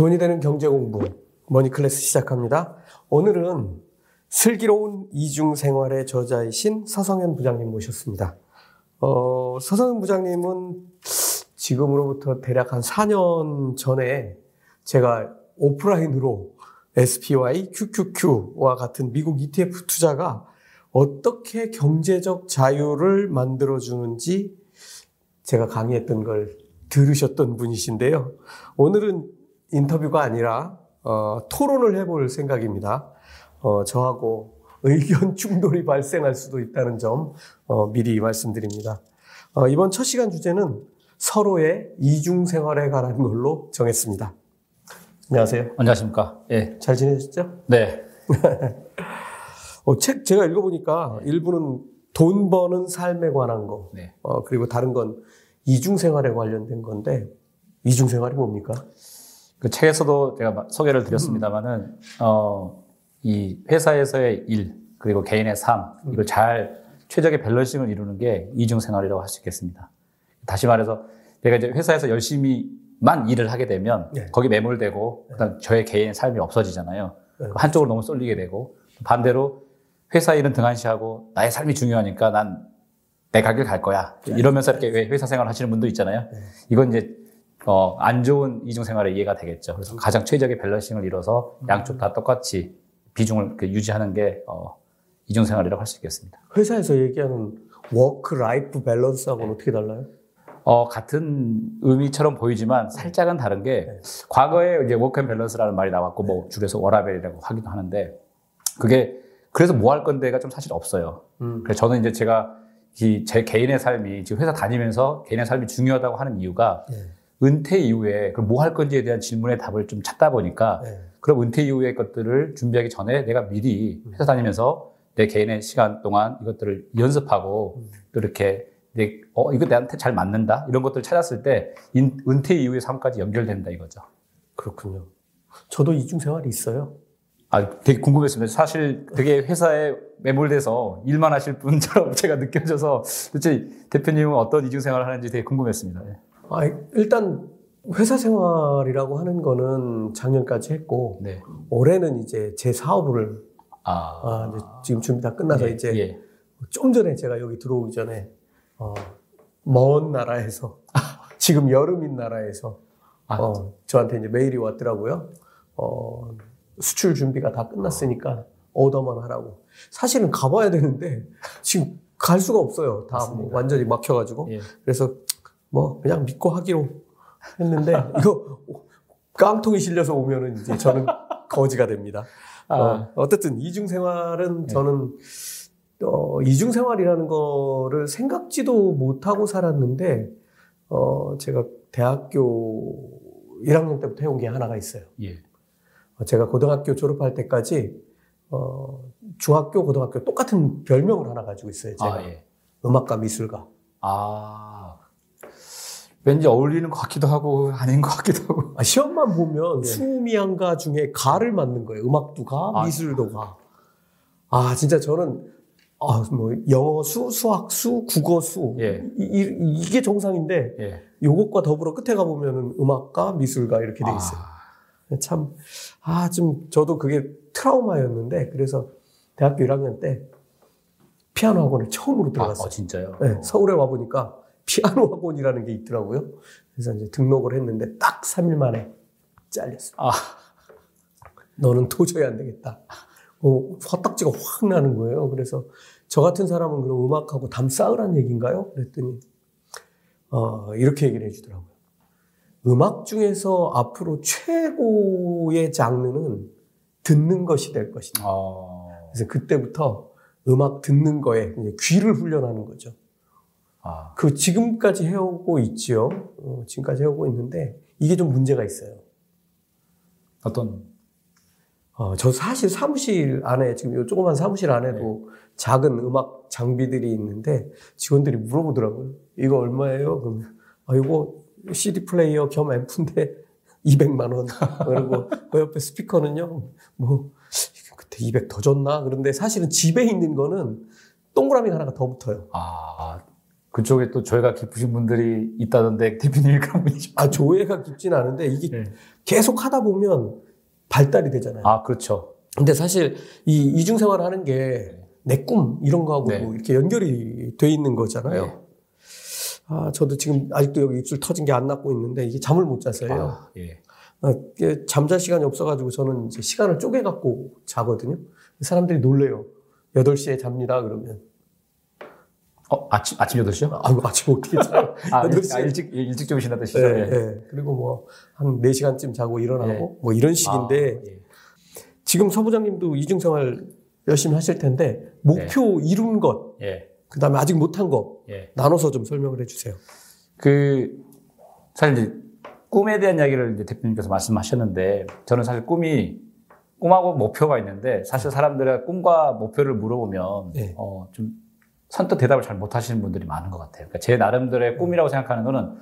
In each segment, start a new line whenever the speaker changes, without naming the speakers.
돈이 되는 경제 공부 머니 클래스 시작합니다. 오늘은 슬기로운 이중 생활의 저자이신 서성현 부장님 모셨습니다. 어, 서성현 부장님은 지금으로부터 대략 한 4년 전에 제가 오프라인으로 SPY, QQQ와 같은 미국 ETF 투자가 어떻게 경제적 자유를 만들어주는지 제가 강의했던 걸 들으셨던 분이신데요. 오늘은 인터뷰가 아니라 어, 토론을 해볼 생각입니다. 어, 저하고 의견 충돌이 발생할 수도 있다는 점 어, 미리 말씀드립니다. 어, 이번 첫 시간 주제는 서로의 이중 생활에 관한 걸로 정했습니다. 안녕하세요.
안녕하십니까? 예.
잘 지내셨죠?
네.
어, 책 제가 읽어보니까 일부는 돈 버는 삶에 관한 거,
네.
어, 그리고 다른 건 이중 생활에 관련된 건데 이중 생활이 뭡니까?
그 책에서도 제가 소개를 드렸습니다만은 어, 이 회사에서의 일 그리고 개인의 삶 이걸 잘 최적의 밸런싱을 이루는 게 이중 생활이라고 할 수 있겠습니다. 다시 말해서 내가 이제 회사에서 열심히만 일을 하게 되면
네.
거기 매몰되고 그다음 저의 개인의 삶이 없어지잖아요.
네.
한쪽으로 너무 쏠리게 되고 반대로 회사 일은 등한시하고 나의 삶이 중요하니까 난내갈길갈 거야. 이러면서 이렇게 왜 회사 생활 하시는 분도 있잖아요.
네.
이건 이제 어, 안 좋은 이중 생활의 예가 되겠죠. 그래서 가장 최적의 balancing을 이뤄서 양쪽 다 똑같이 비중을 유지하는 게 어, 이중 생활이라고 할 수 있겠습니다.
회사에서 얘기하는 work life balance하고는 어떻게 달라요?
어, 같은 의미처럼 보이지만 살짝은 다른 게
네.
과거에 이제 work and balance라는 말이 나왔고 뭐 줄여서 워라밸이라고 하기도 하는데 그게 그래서 뭐 할 건데가 좀 사실 없어요.
음.
그래서 저는 이제 제가 이 제 개인의 삶이 지금 회사 다니면서 개인의 삶이 중요하다고 하는 이유가
네.
은퇴 이후에 그럼 뭐 할 건지에 대한 질문의 답을 좀 찾다 보니까
네.
그럼 은퇴 이후의 것들을 준비하기 전에 내가 미리 회사 다니면서 내 개인의 시간 동안 이것들을 연습하고 또 이렇게 내, 어, 이거 내한테 잘 맞는다? 이런 것들을 찾았을 때 인- 은퇴 이후의 삶까지 연결된다 이거죠.
그렇군요. 저도 이중 생활이 있어요.
아, 되게 궁금했습니다. 사실 되게 회사에 매몰돼서 일만 하실 분처럼 제가 느껴져서 도대체 대표님은 어떤 이중 생활을 하는지 되게 궁금했습니다. 예.
아, 일단 회사 생활이라고 하는 거는 작년까지 했고
네.
올해는 이제 제 사업을
아,
아, 이제 지금 준비 다 끝나서
예,
이제
예.
좀 전에 제가 여기 들어오기 전에 어, 먼 나라에서 지금 여름인 나라에서
아,
어, 저한테 이제 메일이 왔더라고요. 어, 수출 준비가 다 끝났으니까 오더만 하라고. 사실은 가봐야 되는데 지금 갈 수가 없어요. 다 뭐. 완전히 막혀가지고.
예.
그래서 뭐 그냥 믿고 하기로 했는데 이거 깡통이 실려서 오면은 이제 저는 거지가 됩니다.
아.
어, 어쨌든 이중 생활은 저는 어, 이중 생활이라는 거를 생각지도 못하고 살았는데 어, 제가 대학교 1학년 때부터 해온 게 하나가 있어요.
예.
어, 제가 고등학교 졸업할 때까지 어, 중학교, 고등학교 똑같은 별명을 하나 가지고 있어요. 제가
아, 예.
음악가, 미술가.
아, 왠지 어울리는 것 같기도 하고 아닌 것 같기도 하고.
아, 시험만 보면
네.
수미양가 중에 가를 맞는 거예요. 음악도 가,
아.
미술도 가. 아, 진짜 저는 아, 뭐 영어, 수, 수학, 수, 국어, 수
예.
이, 게 정상인데
예.
요것과 더불어 끝에 가 보면은 음악가, 미술가 이렇게 돼 있어요.
아,
참, 아, 좀, 저도 그게 트라우마였는데, 그래서 대학교 1학년 때 피아노 학원을 처음으로
아,
들어갔어요.
어, 진짜요?
네, 서울에 와보니까 피아노 학원이라는 게 있더라고요. 그래서 이제 등록을 했는데 딱 3일 만에 잘렸어요.
아,
너는 도저히 안 되겠다. 어, 화딱지가 확 나는 거예요. 그래서 저 같은 사람은 그럼 음악하고 담 쌓으란 얘기인가요? 그랬더니, 어, 이렇게 얘기를 해주더라고요. 음악 중에서 앞으로 최고의 장르는 듣는 것이 될 것이다.
어,
그래서 그때부터 음악 듣는 거에 귀를 훈련하는 거죠.
아,
그 지금까지 해오고 있지요. 어, 지금까지 해오고 있는데 이게 좀 문제가 있어요.
어떤,
어, 저 사실 사무실 안에 지금 요 조그만 사무실 안에도 작은 음악 장비들이 있는데 직원들이 물어보더라고요. 이거 얼마예요? 그러면 아 이거 CD 플레이어 겸 앰프인데 200만 원. 그리고 그 옆에 스피커는요. 뭐 그때 200 더 줬나? 그런데 사실은 집에 있는 거는 동그라미 하나가 더 붙어요.
아, 그쪽에 또 조예가 깊으신 분들이 있다던데 대표님이 그런 분이죠.
아, 조회가 깊진 않은데 이게
네.
계속 하다 보면 발달이 되잖아요.
아, 그렇죠.
근데 사실 이 이중 생활 하는 게 내 꿈 이런 거하고
네.
이렇게 연결이 돼 있는 거잖아요.
네.
아, 저도 지금 아직도 여기 입술 터진 게 안 낫고 있는데 이게 잠을 못 자서요.
아, 예.
아, 잠잘 시간이 없어가지고 저는 이제 시간을 쪼개갖고 자거든요. 사람들이 놀래요. 8시에 잡니다, 그러면.
어, 아침, 아침 8시요?
아, 아침 어떻게 자요?
아,
8시에.
아, 일찍, 일찍 주무신다는 뜻이죠.
네,
예.
네. 그리고 뭐, 한 4시간쯤 자고 일어나고,
네.
뭐 이런 식인데,
아, 예.
지금 서부장님도 이중생활 열심히 하실 텐데, 목표 이룬 것,
예.
그 다음에 아직 못한 것,
예.
나눠서 좀 설명을 해주세요.
그, 사실 이제 꿈에 대한 이야기를 이제 대표님께서 말씀하셨는데, 저는 사실 꿈이, 꿈하고 목표가 있는데, 사실 사람들의 꿈과 목표를 물어보면,
네.
어, 좀 선뜻 대답을 잘 못하시는 분들이 많은 것 같아요. 그러니까 제 나름대로의 꿈이라고 생각하는 거는,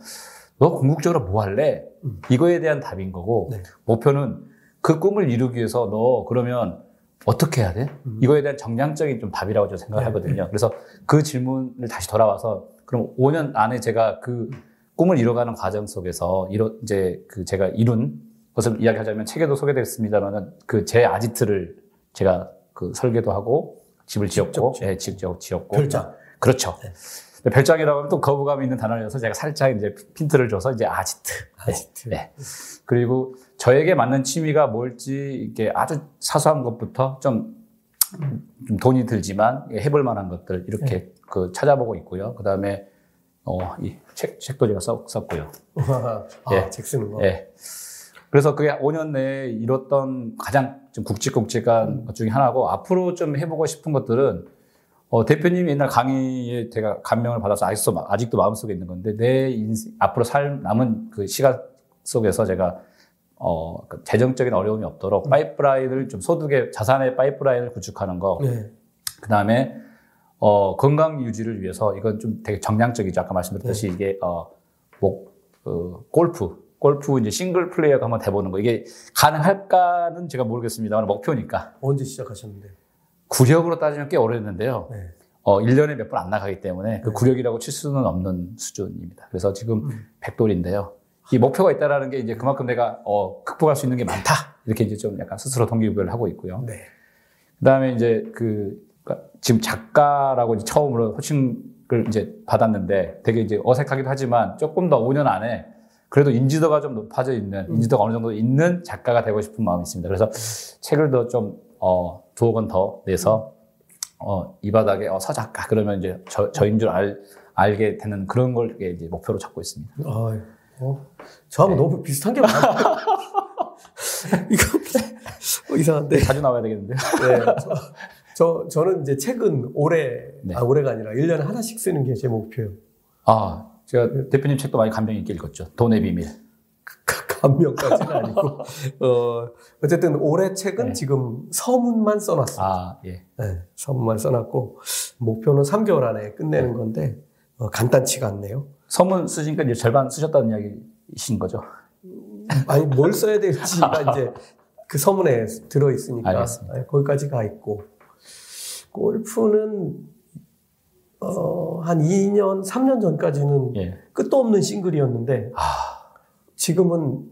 너 궁극적으로 뭐 할래?
음.
이거에 대한 답인 거고,
네.
목표는 그 꿈을 이루기 위해서 너 그러면 어떻게 해야 돼?
음.
이거에 대한 정량적인 좀 답이라고 저는 생각을
네.
하거든요. 그래서 그 질문을 다시 돌아와서 그럼 5년 안에 제가 그 꿈을 이뤄가는 과정 속에서 이뤄 이제 그 제가 이룬 것을 이야기하자면 책에도 소개됐습니다만은 그 제 아지트를 제가 그 설계도 하고 집을 지었고, 예, 직접 지었고,
별장.
그렇죠.
네.
별장이라고 하면 또 거부감이 있는 단어라서 제가 살짝 이제 핀트를 줘서 이제 아지트. 네.
아지트.
네. 그리고 저에게 맞는 취미가 뭘지 이게 아주 사소한 것부터 좀, 좀 돈이 들지만 해볼 만한 것들 이렇게 그 찾아보고 있고요. 그 다음에 어, 이 책, 책도 제가 썼, 썼고요.
아,
예.
책 쓰는 거.
예. 그래서 그게 5년 내에 이뤘던 가장 좀 굵직굵직한 것 중에 하나고 앞으로 좀 해보고 싶은 것들은 어, 대표님이 옛날 강의에 제가 감명을 받아서 아직도, 마- 아직도 마음속에 있는 건데 내 인생, 앞으로 살 남은 그 시간 속에서 제가 어, 그 재정적인 어려움이 없도록 파이프라인을 좀 소득의 자산의 파이프라인을 구축하는 거.
네.
그 다음에 어, 건강 유지를 위해서 이건 좀 되게 정량적이죠. 아까 말씀드렸듯이 이게 어, 뭐, 어, 골프, 골프 이제 싱글 플레이어가 한번 돼보는 거 이게 가능할까는 제가 모르겠습니다만 목표니까
언제 시작하셨는데?
구력으로 따지면 꽤 오래됐는데요.
네.
어, 1년에 몇 번 안 나가기 때문에 그 구력이라고 칠 수는 없는 수준입니다. 그래서 지금
음.
백돌인데요. 이 목표가 있다라는 게 이제 그만큼 내가 어, 극복할 수 있는 게 많다. 이렇게 이제 좀 약간 스스로 동기부여를 하고 있고요.
네.
그 다음에 이제 그, 그러니까 지금 작가라고 이제 처음으로 호칭을 이제 받았는데 되게 이제 어색하기도 하지만 조금 더 5년 안에 그래도 인지도가 좀 높아져 있는,
음.
인지도가 어느 정도 있는 작가가 되고 싶은 마음이 있습니다. 그래서 책을 더 좀, 어, 두어 권더 내서, 어, 이 바닥에, 어, 서작가. 그러면 이제 저, 저인 줄 알, 알게 되는 그런 걸 이제 목표로 잡고 있습니다.
아, 어, 저하고
네.
너무 비슷한 게 많아요. 이거 어, 이상한데.
자주 나와야 되겠는데요.
네, 저, 저, 저 는 이제 책은 올해,
네.
아, 올해가 아니라 1년에 하나씩 쓰는 게 제 목표예요.
아, 제가 대표님 책도 많이 감명 있게 읽었죠. 돈의 비밀.
감명까지는 아니고. 어, 어쨌든 올해 책은
네.
지금 서문만 써놨어요.
아, 예.
네, 서문만 써놨고, 목표는 3개월 안에 끝내는 건데, 어, 간단치가 않네요.
서문 쓰시니까 이제 절반 쓰셨다는 이야기이신 거죠.
아니, 뭘 써야 될지가 이제 그 서문에 들어 있으니까,
알겠습니다.
네, 거기까지 가 있고, 골프는, 어, 한 2년, 3년 전까지는
예.
끝도 없는 싱글이었는데,
아,
지금은,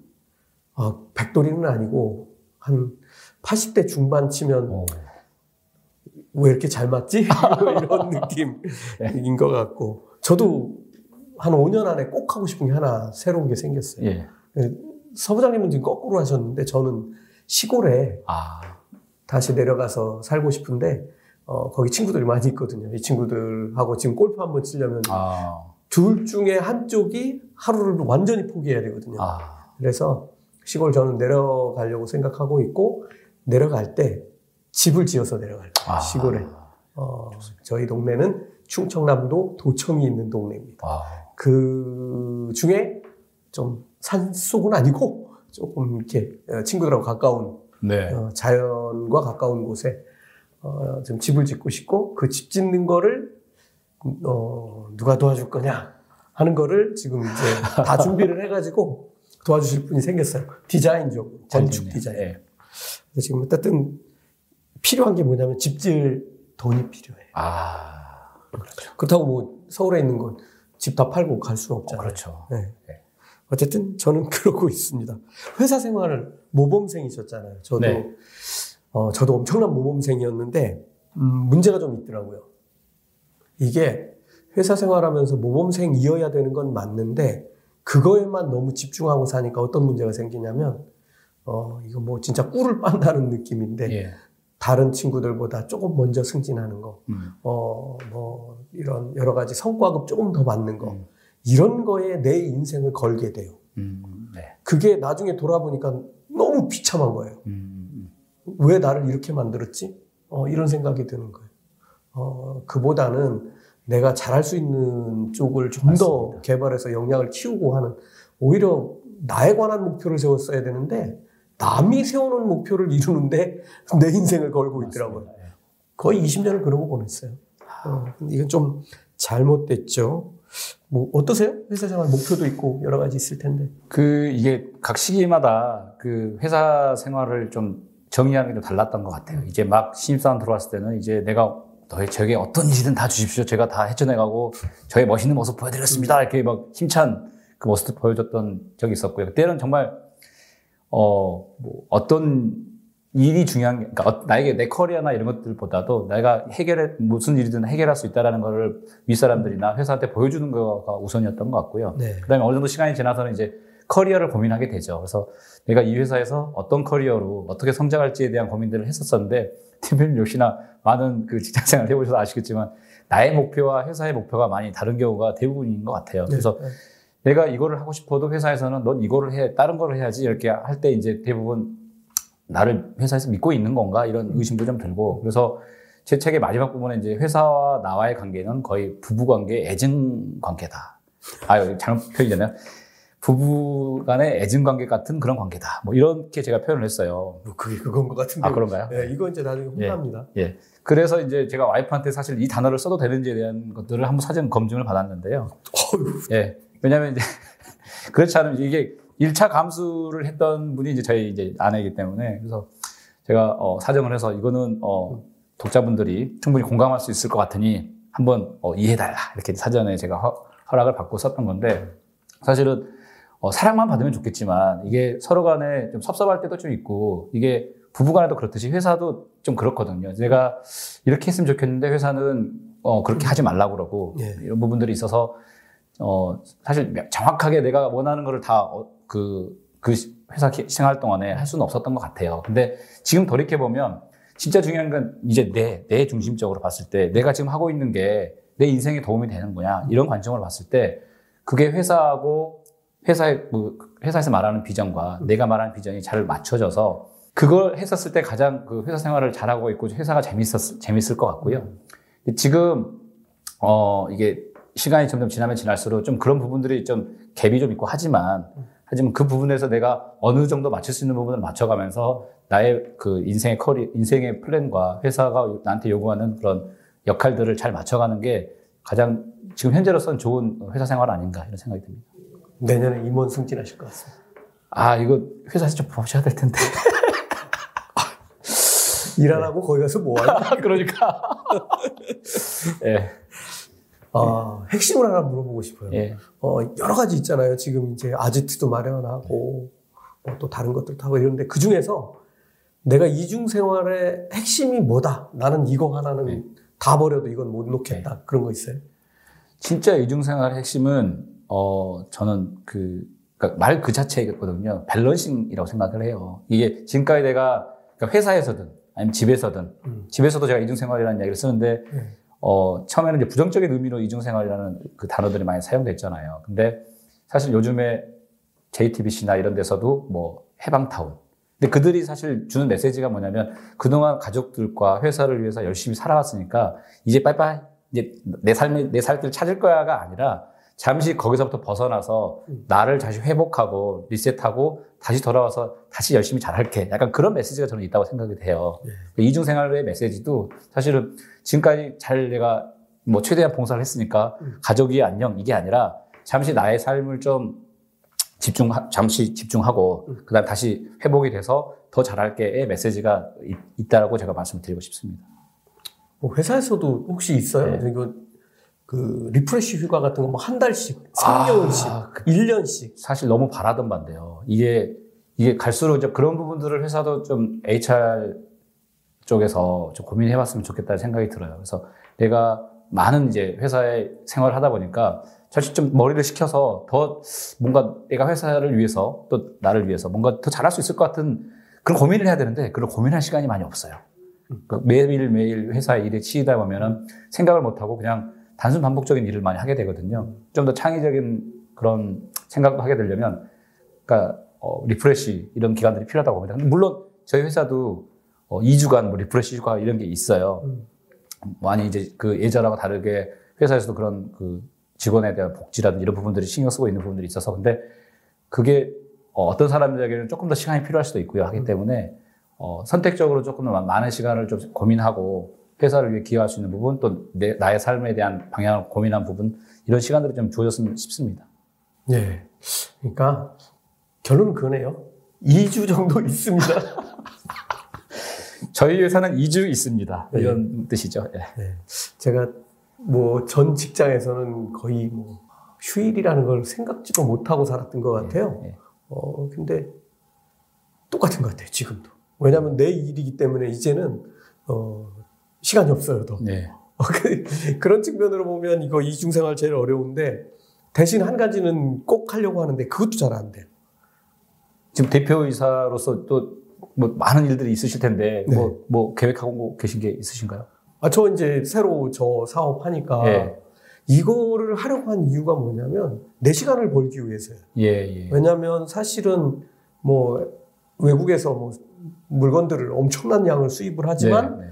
어, 백돌이는 아니고, 한 80대 중반 치면
오.
왜 이렇게 잘 맞지? 이런 느낌인 것 같고. 저도 한 5년 안에 꼭 하고 싶은 게 하나 새로운 게 생겼어요.
예.
서부장님은 지금 거꾸로 하셨는데 저는 시골에
아,
다시 내려가서 살고 싶은데 어, 거기 친구들이 많이 있거든요. 이 친구들하고 지금 골프 한번 치려면
아,
둘 중에 한쪽이 하루를 완전히 포기해야 되거든요.
아,
그래서 시골 저는 내려가려고 생각하고 있고 내려갈 때 집을 지어서 내려갈 거예요.
아.
시골에. 어, 저희 동네는 충청남도 도청이 있는 동네입니다.
아,
그 중에 좀 산속은 아니고 조금 이렇게 어, 친구들하고 가까운
네.
어, 자연과 가까운 곳에 어, 좀 집을 짓고 싶고 그 집 짓는 거를 어, 누가 도와줄 거냐 하는 거를 지금 이제 다 준비를 해가지고 도와주실 분이 생겼어요. 디자인적으로 건축. 디자인.
예.
그래서 지금 어쨌든 필요한 게 뭐냐면 집질 돈이 필요해요.
아,
그렇다고 뭐 서울에 있는 건 집 다 팔고 갈 수는 없잖아요.
그렇죠.
네. 어쨌든 저는 그러고 있습니다. 회사 생활을 모범생이셨잖아요. 저도
네.
어, 저도 엄청난 모범생이었는데 음, 문제가 좀 있더라고요. 이게 회사 생활하면서 모범생이어야 되는 건 맞는데 그거에만 너무 집중하고 사니까 어떤 문제가 생기냐면 어, 이거 뭐 진짜 꿀을 빤다는 느낌인데
예.
다른 친구들보다 조금 먼저 승진하는 거,
음.
어, 뭐 이런 여러 가지 성과급 조금 더 받는 거
음.
이런 거에 내 인생을 걸게 돼요.
음. 네.
그게 나중에 돌아보니까 너무 비참한 거예요.
음.
왜 나를 이렇게 만들었지? 어, 이런 생각이 드는 거예요. 어, 그보다는 내가 잘할 수 있는 쪽을 좀 더. 개발해서 역량을 키우고 하는 오히려 나에 관한 목표를 세웠어야 되는데 남이 세우는 목표를 이루는데 내 인생을 걸고 있더라고요. 거의 20년을 그러고 보냈어요. 어, 이건 좀 잘못됐죠. 뭐 어떠세요? 회사 생활 목표도 있고 여러 가지 있을 텐데.
그 이게 각 시기마다 그 회사 생활을 좀 정의하는 게좀 달랐던 것 같아요. 이제 막 신입사원 들어왔을 때는 이제 내가 너희 저에게 어떤 일이든 다 주십시오. 제가 다 헤쳐내가고 저의 멋있는 모습 보여드렸습니다. 이렇게 막 힘찬 그 모습을 보여줬던 적이 있었고요. 그때는 정말 어, 뭐 어떤 일이 중요한 게, 그러니까 어- 나에게 내 커리어나 이런 것들보다도 내가 해결해, 무슨 일이든 해결할 수 있다라는 거를 윗사람들이나 회사한테 보여주는 거가 우선이었던 것 같고요.
네.
그 다음에 어느 정도 시간이 지나서는 이제 커리어를 고민하게 되죠. 그래서 내가 이 회사에서 어떤 커리어로 어떻게 성장할지에 대한 고민들을 했었었는데, 팀장님 역시나 많은 그 직장 생활 해보셔서 아시겠지만, 나의 목표와 회사의 목표가 많이 다른 경우가 대부분인 것 같아요. 그래서
네.
내가 이거를 하고 싶어도 회사에서는 넌 이거를 해, 다른 거를 해야지 이렇게 할 때 이제 대부분 나를 회사에서 믿고 있는 건가 이런 의심도 좀 들고 그래서 제 책의 마지막 부분에 이제 회사와 나와의 관계는 거의 부부 관계, 애증 관계다. 아, 여기 잘못 표현이잖아요. 부부 간의 애증 관계 같은 그런 관계다. 뭐 이렇게 제가 표현을 했어요.
뭐 그게 그건 것 같은데.
아, 그런가요?
네, 이거 이제 나중에 혼납니다.
예. 그래서 이제 제가 와이프한테 사실 이 단어를 써도 되는지에 대한 것들을 한번 사전 검증을 받았는데요.
어휴,
예. 왜냐하면 이제 그렇지 않으면 이게 1차 감수를 했던 분이 이제 저희 이제 아내이기 때문에 그래서 제가 어, 사정을 해서 이거는 어, 독자분들이 충분히 공감할 수 있을 것 같으니 한번 어, 이해해달라 이렇게 사전에 제가 허, 허락을 받고 썼던 건데 사실은 어, 사랑만 받으면 좋겠지만 이게 서로 간에 좀 섭섭할 때도 좀 있고 이게 부부간에도 그렇듯이 회사도 좀 그렇거든요. 제가 이렇게 했으면 좋겠는데 회사는 어, 그렇게 하지 말라고 그러고
예.
이런 부분들이 있어서 어, 사실 정확하게 내가 원하는 거를 다, 어, 그, 그 회사 기- 생활 동안에 할 수는 없었던 것 같아요. 근데 지금 돌이켜 보면 진짜 중요한 건 이제 내, 내 중심적으로 봤을 때 내가 지금 하고 있는 게 내 인생에 도움이 되는 거냐 이런 관점으로 봤을 때 그게 회사하고 회사의, 뭐, 회사에서 말하는 비전과 내가 말하는 비전이 잘 맞춰져서 그걸 했었을 때 가장 그 회사 생활을 잘하고 있고 회사가 재밌었, 재밌을 것 같고요. 지금 어, 이게 시간이 점점 지나면 지날수록 좀 그런 부분들이 좀 갭이 좀 있고 하지만, 하지만 그 부분에서 내가 어느 정도 맞출 수 있는 부분을 맞춰가면서 나의 그 인생의 커리, 인생의 플랜과 회사가 나한테 요구하는 그런 역할들을 잘 맞춰가는 게 가장 지금 현재로서는 좋은 회사 생활 아닌가 이런 생각이 듭니다.
내년에 임원 승진하실 것 같습니다.
아, 이거 회사에서 좀 보셔야 될 텐데.
일 안 하고 거기 가서 뭐 하냐?
그러니까. 예,
아, 핵심을 하나 물어보고 싶어요.
예.
어, 여러 가지 있잖아요. 지금 이제 아지트도 마련하고, 뭐 또 다른 것들도 하고 이런데 그 중에서 내가 이중 생활의 핵심이 뭐다? 나는 이거 하나는
네.
다 버려도 이건 못 놓겠다. 그런 거 있어요?
진짜 이중 생활의 핵심은 어 저는 그말그 자체거든요. balancing이라고 생각을 해요. 이게 지금까지 내가 그러니까 회사에서든 아니면 집에서든
음.
집에서도 제가 이중생활이라는 이야기를 쓰는데
네.
어 처음에는 이제 부정적인 의미로 이중생활이라는 그 단어들이 많이 사용됐잖아요. 근데 사실 요즘에 JTBC나 이런 데서도 뭐 해방타운. 근데 그들이 사실 주는 메시지가 뭐냐면 그동안 가족들과 회사를 위해서 열심히 살아왔으니까 이제 빠이빠이 이제 내 삶의 내 살길 찾을 거야가 아니라 잠시 거기서부터 벗어나서 나를 다시 회복하고 리셋하고 다시 돌아와서 다시 열심히 잘할게. 약간 그런 메시지가 저는 있다고 생각이 돼요. 이중 생활의 메시지도 사실은 지금까지 잘 내가 뭐 최대한 봉사를 했으니까 가족이 안녕 이게 아니라 잠시 나의 삶을 좀 집중 잠시 집중하고 그다음 다시 회복이 돼서 더 잘할게의 메시지가 있, 있다라고 제가 말씀드리고 싶습니다.
뭐 회사에서도 혹시 있어요?
네.
이거 그 refresh 휴가 같은 거 뭐 한 달씩, 3개월씩,
아, 그-
1년씩.
사실 너무 바라던 바인데요. 이게 이게 갈수록 이제 그런 부분들을 회사도 좀 HR 쪽에서 좀 고민해 봤으면 좋겠다는 생각이 들어요. 그래서 내가 많은 이제 회사에 생활을 하다 보니까 사실 좀 머리를 식혀서 더 뭔가 내가 회사를 위해서 또 나를 위해서 뭔가 더 잘할 수 있을 것 같은 그런 고민을 해야 되는데 그런 고민할 시간이 많이 없어요. 그러니까 매일매일 회사 일에 치이다 보면은 생각을 못하고 그냥 단순 반복적인 일을 많이 하게 되거든요. 좀 더 창의적인 그런 생각도 하게 되려면 그러니까 어, refresh 이런 기간들이 필요하다고 봅니다. 물론 저희 회사도 어, 2주간 뭐 refresh 휴가 이런 게 있어요.
음.
많이 이제 그 예전하고 다르게 회사에서도 그런 그 직원에 대한 복지라든지 이런 부분들이 신경 쓰고 있는 부분들이 있어서 근데 그게 어, 어떤 사람들에게는 조금 더 시간이 필요할 수도 있고요. 하기 때문에 어, 선택적으로 조금 더 많은 시간을 좀 고민하고 회사를 위해 기여할 수 있는 부분 또 내, 나의 삶에 대한 방향을 고민한 부분 이런 시간들이 좀 주어졌으면 싶습니다.
예. 그러니까 결론은 그거네요. 2주 정도 있습니다.
저희 회사는 2주 있습니다.
네.
이런 뜻이죠. 예.
제가 뭐 전 직장에서는 거의 뭐 휴일이라는 걸 생각지도 못하고 살았던 것 같아요.
예.
어, 근데 똑같은 것 같아요, 지금도. 왜냐하면 내 일이기 때문에 이제는, 어, 시간이 없어요, 더.
네.
어, 그- 그런 측면으로 보면 이거 이중생활 제일 어려운데 대신 한 가지는 꼭 하려고 하는데 그것도 잘 안 돼요.
지금 대표이사로서 또 뭐 많은 일들이 있으실 텐데
네.
뭐, 뭐 계획하고 계신 게 있으신가요?
아, 저 이제 새로 저 사업 하니까
예.
이거를 하려고 한 이유가 뭐냐면 내 시간을 벌기 위해서예요.
예, 예.
왜냐하면 사실은 뭐 외국에서 뭐 물건들을 엄청난 양을 수입을 하지만
네,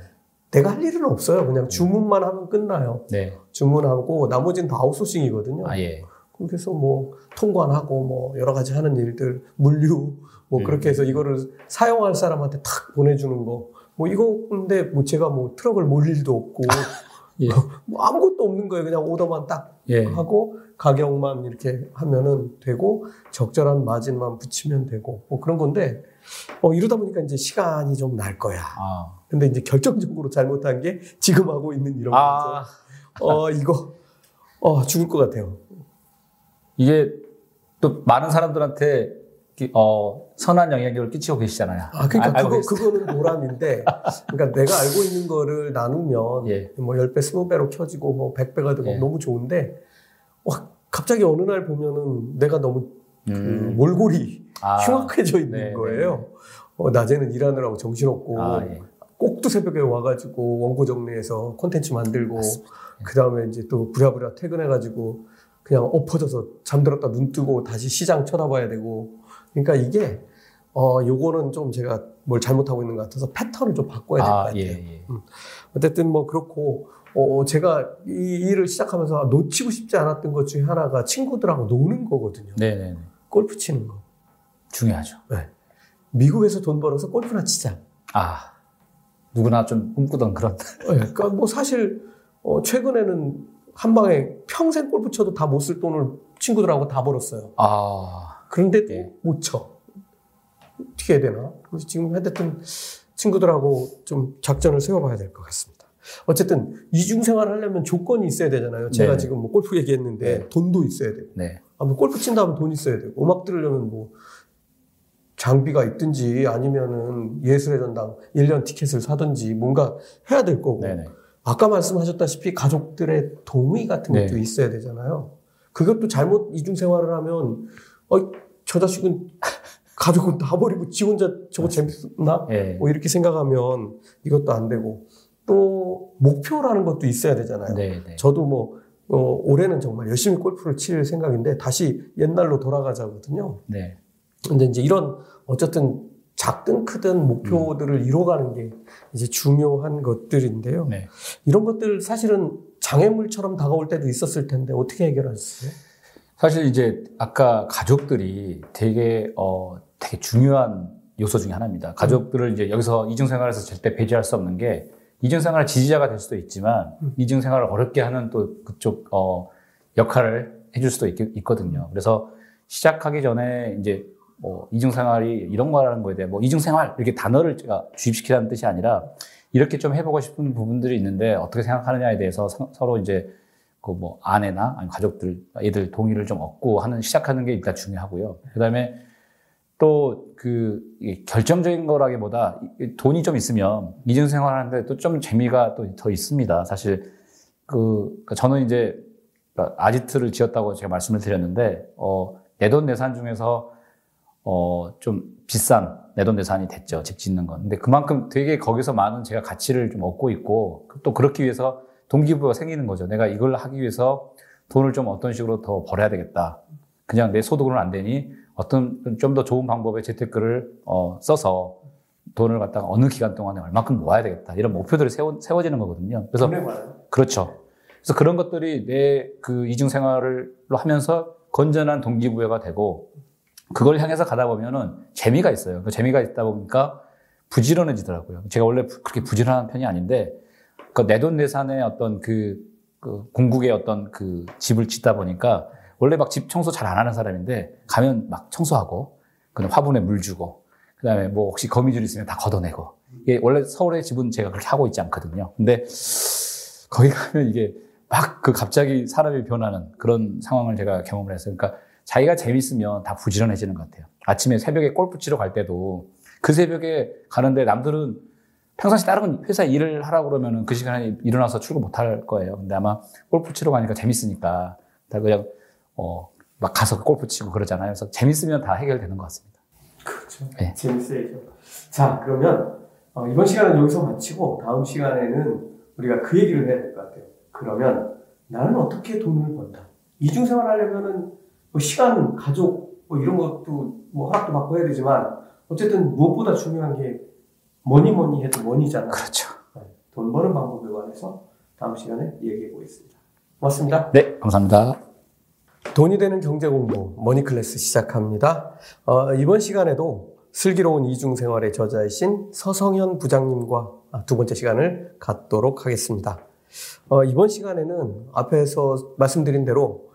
내가 할 일은 없어요. 그냥 주문만 하면 끝나요.
네. 네.
주문하고 나머지는 다 아웃소싱이거든요.
아, 예.
그래서 뭐 통관하고 뭐 여러 가지 하는 일들 물류 뭐
음.
그렇게 해서 이거를 사용할 사람한테 탁 보내주는 거 뭐 이거인데 뭐 제가 뭐 트럭을 몰 일도 없고
예.
뭐 아무것도 없는 거예요. 그냥 오더만 딱
예.
하고 가격만 이렇게 하면은 되고 적절한 마진만 붙이면 되고 뭐 그런 건데 어 이러다 보니까 이제 시간이 좀 날 거야.
아.
근데 이제 결정적으로 잘못한 게 지금 하고 있는 이런
아,
거죠. 어 이거 어 죽을 것 같아요.
이게 또 많은 사람들한테 기- 어, 선한 영향력을 끼치고 계시잖아요.
아 그러니까
알-
그거? 그거는 보람인데 그러니까 내가 알고 있는 거를 나누면
예.
뭐 10배, 20배로 켜지고 뭐 100배가 되고
예.
너무 좋은데 어, 갑자기 어느 날 보면은 내가 너무 그
음.
몰골이
아,
흉악해져 있는
네,
거예요. 어, 낮에는 일하느라고 정신없고
아, 예.
꼭두 새벽에 와가지고 원고 정리해서 콘텐츠 만들고
맞습니다.
그 다음에 이제 또 부랴부랴 퇴근해가지고 그냥 엎어져서 잠들었다 눈 뜨고 다시 시장 쳐다봐야 되고 그러니까 이게 어 요거는 좀 제가 뭘 잘못하고 있는 것 같아서 패턴을 좀 바꿔야 될것
아,
같아요.
예, 예.
어쨌든 뭐 그렇고 어 제가 이 일을 시작하면서 놓치고 싶지 않았던 것 중에 하나가 친구들하고 노는 거거든요.
네, 네, 네.
골프 치는 거.
중요하죠.
미국에서 돈 벌어서 골프나 치자.
아, 누구나 좀 꿈꾸던 그런.
예, 그러니까 뭐 사실 어, 최근에는 한 방에 평생 골프 쳐도 다 못 쓸 돈을 친구들하고 다 벌었어요.
아,
그런데도
예.
못 쳐. 어떻게 해야 되나? 그래서 지금 하여튼 친구들하고 좀 작전을 세워봐야 될 것 같습니다. 어쨌든 이중 생활 하려면 조건이 있어야 되잖아요. 제가
네.
지금 뭐 골프 얘기했는데
네.
돈도 있어야 되고,
네.
아, 뭐 골프 친다면 돈 있어야 되고, 음악 들으려면 뭐 장비가 있든지 아니면은 예술의 전당 1년 티켓을 사든지 뭔가 해야 될 거고,
네, 네.
아까 말씀하셨다시피 가족들의 동의 같은 것도
네.
있어야 되잖아요. 그것도 잘못 이중 생활을 하면 어, 저 자식은 가족은 다 버리고 지 혼자 저거 재밌나?
예.
뭐 이렇게 생각하면 이것도 안 되고 또 목표라는 것도 있어야 되잖아요.
네, 네.
저도 뭐 어, 올해는 정말 열심히 골프를 칠 생각인데 다시 옛날로 돌아가자거든요.
네.
근데 이제 이런 어쨌든 작든 크든 목표들을 이뤄가는 게 이제 중요한 것들인데요.
네.
이런 것들 사실은 장애물처럼 다가올 때도 있었을 텐데 어떻게 해결하셨어요?
사실 이제 아까 가족들이 되게 어 되게 중요한 요소 중에 하나입니다. 가족들을 이제 여기서 이중 생활에서 절대 배제할 수 없는 게 이중 생활 지지자가 될 수도 있지만
음.
이중 생활을 어렵게 하는 또 그쪽 어 역할을 해줄 수도 있, 있거든요. 그래서 시작하기 전에 이제 뭐 이중 생활이 이런 거라는 거에 대해 뭐 이중 생활 이렇게 단어를 제가 주입시키라는 뜻이 아니라 이렇게 좀 해보고 싶은 부분들이 있는데 어떻게 생각하느냐에 대해서 서- 서로 이제 그 뭐 아내나 아니 가족들 애들 동의를 좀 얻고 하는 시작하는 게 일단 중요하고요. 그다음에 또 그 결정적인 거라기보다 돈이 좀 있으면 이중 생활 하는데 또 좀 재미가 또 더 있습니다. 사실 그 그러니까 저는 이제 아지트를 지었다고 제가 말씀을 드렸는데 어 내돈 내산 중에서 어 좀 비싼 내돈내산이 됐죠 집 짓는 건. 근데 그만큼 되게 거기서 많은 제가 가치를 좀 얻고 있고 또 그렇기 위해서 동기부여가 생기는 거죠. 내가 이걸 하기 위해서 돈을 좀 어떤 식으로 더 벌어야 되겠다. 그냥 내 소득으로는 안 되니 어떤 좀 더 좋은 방법의 재테크를 어, 써서 돈을 갖다가 어느 기간 동안에 얼마큼 모아야 되겠다. 이런 목표들이 세워, 세워지는 거거든요. 그래서 그렇죠. 그래서 그런 것들이 내 그 이중 생활을 하면서 건전한 동기부여가 되고 그걸 향해서 가다 보면은 재미가 있어요. 그 재미가 있다 보니까 부지런해지더라고요. 제가 원래 그렇게 부지런한 편이 아닌데 그 내돈내산의 어떤 그, 그 공국의 어떤 그 집을 짓다 보니까 원래 막 집 청소 잘 안 하는 사람인데 가면 막 청소하고 그냥 화분에 물 주고 그다음에 뭐 혹시 거미줄 있으면 다 걷어내고 이게 원래 서울의 집은 제가 그렇게 하고 있지 않거든요. 근데 거기 가면 이게 막 그 갑자기 사람이 변하는 그런 상황을 제가 경험을 했어요. 그러니까 자기가 재밌으면 다 부지런해지는 것 같아요. 아침에 새벽에 골프 치러 갈 때도 그 새벽에 가는데 남들은 평상시 다른 회사 일을 하라고 그러면 그 시간에 일어나서 출근 못 할 거예요. 근데 아마 골프 치러 가니까 재밌으니까 다 그냥 어, 막 가서 골프 치고 그러잖아요. 그래서 재밌으면 다 해결되는 것 같습니다.
그렇죠. 네. 재밌어야죠. 자, 그러면 어, 이번 시간은 여기서 마치고 다음 시간에는 우리가 그 얘기를 해야 될 것 같아요. 그러면 나는 어떻게 돈을 번다? 이중생활 하려면은 뭐 시간, 가족, 뭐 이런 것도 뭐 허락도 받고 해야 되지만 어쨌든 무엇보다 중요한 게 뭐니 뭐니 해도 뭐니잖아.
그렇죠.
네. 돈 버는 방법에 관해서 다음 시간에 얘기해 보겠습니다. 고맙습니다.
네, 감사합니다.
돈이 되는 경제 공부 머니 클래스 시작합니다. 어, 이번 시간에도 슬기로운 이중 생활의 저자이신 서성현 부장님과 두 번째 시간을 갖도록 하겠습니다. 어, 이번 시간에는 앞에서 말씀드린 대로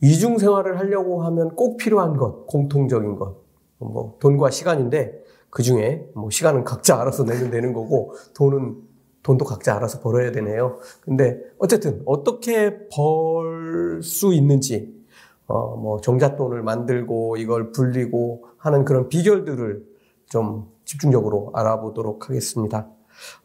이중 생활을 하려고 하면 꼭 필요한 것, 공통적인 것, 뭐 돈과 시간인데 그 중에 뭐 시간은 각자 알아서 내면 되는 거고 돈은 돈도 각자 알아서 벌어야 되네요. 근데 어쨌든 어떻게 벌 수 있는지 어, 뭐, 종잣돈을 만들고 이걸 불리고 하는 그런 비결들을 좀 집중적으로 알아보도록 하겠습니다.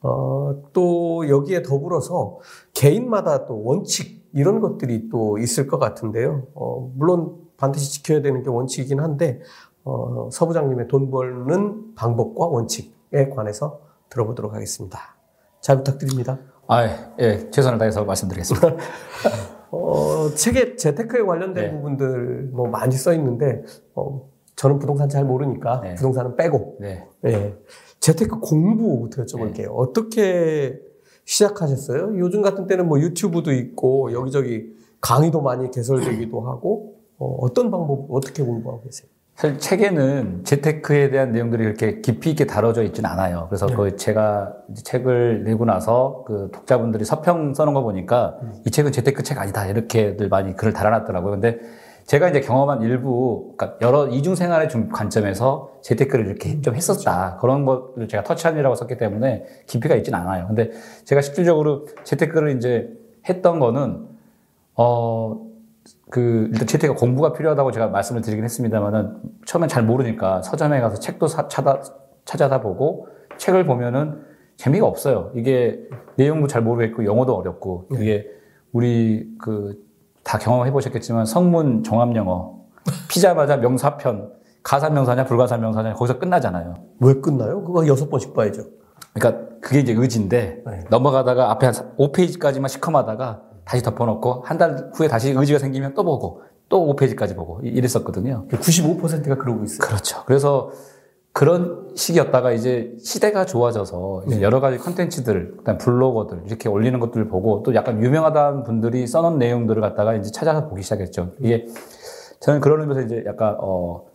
어, 또 여기에 더불어서 개인마다 또 원칙 이런 것들이 또 있을 것 같은데요. 어, 물론 반드시 지켜야 되는 게 원칙이긴 한데, 어, 서부장님의 돈 벌는 방법과 원칙에 관해서 들어보도록 하겠습니다. 잘 부탁드립니다.
아, 예, 최선을 다해서 말씀드리겠습니다.
어, 책에 재테크에 관련된 네. 부분들 뭐 많이 써 있는데, 어, 저는 부동산 잘 모르니까 네. 부동산은 빼고, 네. 네. 재테크 공부부터 여쭤볼게요. 네. 어떻게 시작하셨어요? 요즘 같은 때는 뭐 유튜브도 있고, 여기저기 강의도 많이 개설되기도 하고, 어, 떤 방법, 어떻게 공부하고 계세요?
사실 책에는 재테크에 대한 내용들이 이렇게 깊이 있게 다뤄져 있지는 않아요. 그래서 네. 그 제가 책을 내고 나서 그 독자분들이 서평 써놓은 거 보니까 음. 이 책은 재테크 책 아니다. 이렇게들 많이 글을 달아놨더라고요. 근데 제가 이제 경험한 일부, 그러니까 여러 이중 생활의 관점에서 재테크를 이렇게 좀 했었다. 그런 것을 제가 터치한이라고 썼기 때문에 깊이가 있지는 않아요. 근데 제가 실질적으로 재테크를 이제 했던 거는, 어, 그 일단 재테크 공부가 필요하다고 제가 말씀을 드리긴 했습니다만은 처음엔 잘 모르니까 서점에 가서 책도 사, 찾아 찾아다 보고 책을 보면은 재미가 없어요. 이게 내용도 잘 모르겠고 영어도 어렵고 네. 이게 우리 그 다 경험해 보셨겠지만 성문 종합 영어 피자마자 명사편 가사 명사냐 불가사 명사냐 거기서 끝나잖아요.
왜 끝나요? 그거 여섯 번씩 봐야죠.
그러니까 그게 이제 의지인데 네. 넘어가다가 앞에 한 5페이지까지만 시커하다가 다시 덮어놓고 한 달 후에 다시 의지가 생기면 또 보고 또 5페이지까지 보고 이랬었거든요.
95%가 그러고 있어요.
그렇죠. 그래서 그런 시기였다가 이제 시대가 좋아져서 이제 네. 여러 가지 컨텐츠들, 그다음 블로거들 이렇게 올리는 것들을 보고 또 약간 유명하다는 분들이 써놓은 내용들을 갖다가 이제 찾아서 보기 시작했죠. 이게 저는 그런 의미에서 이제 약간 어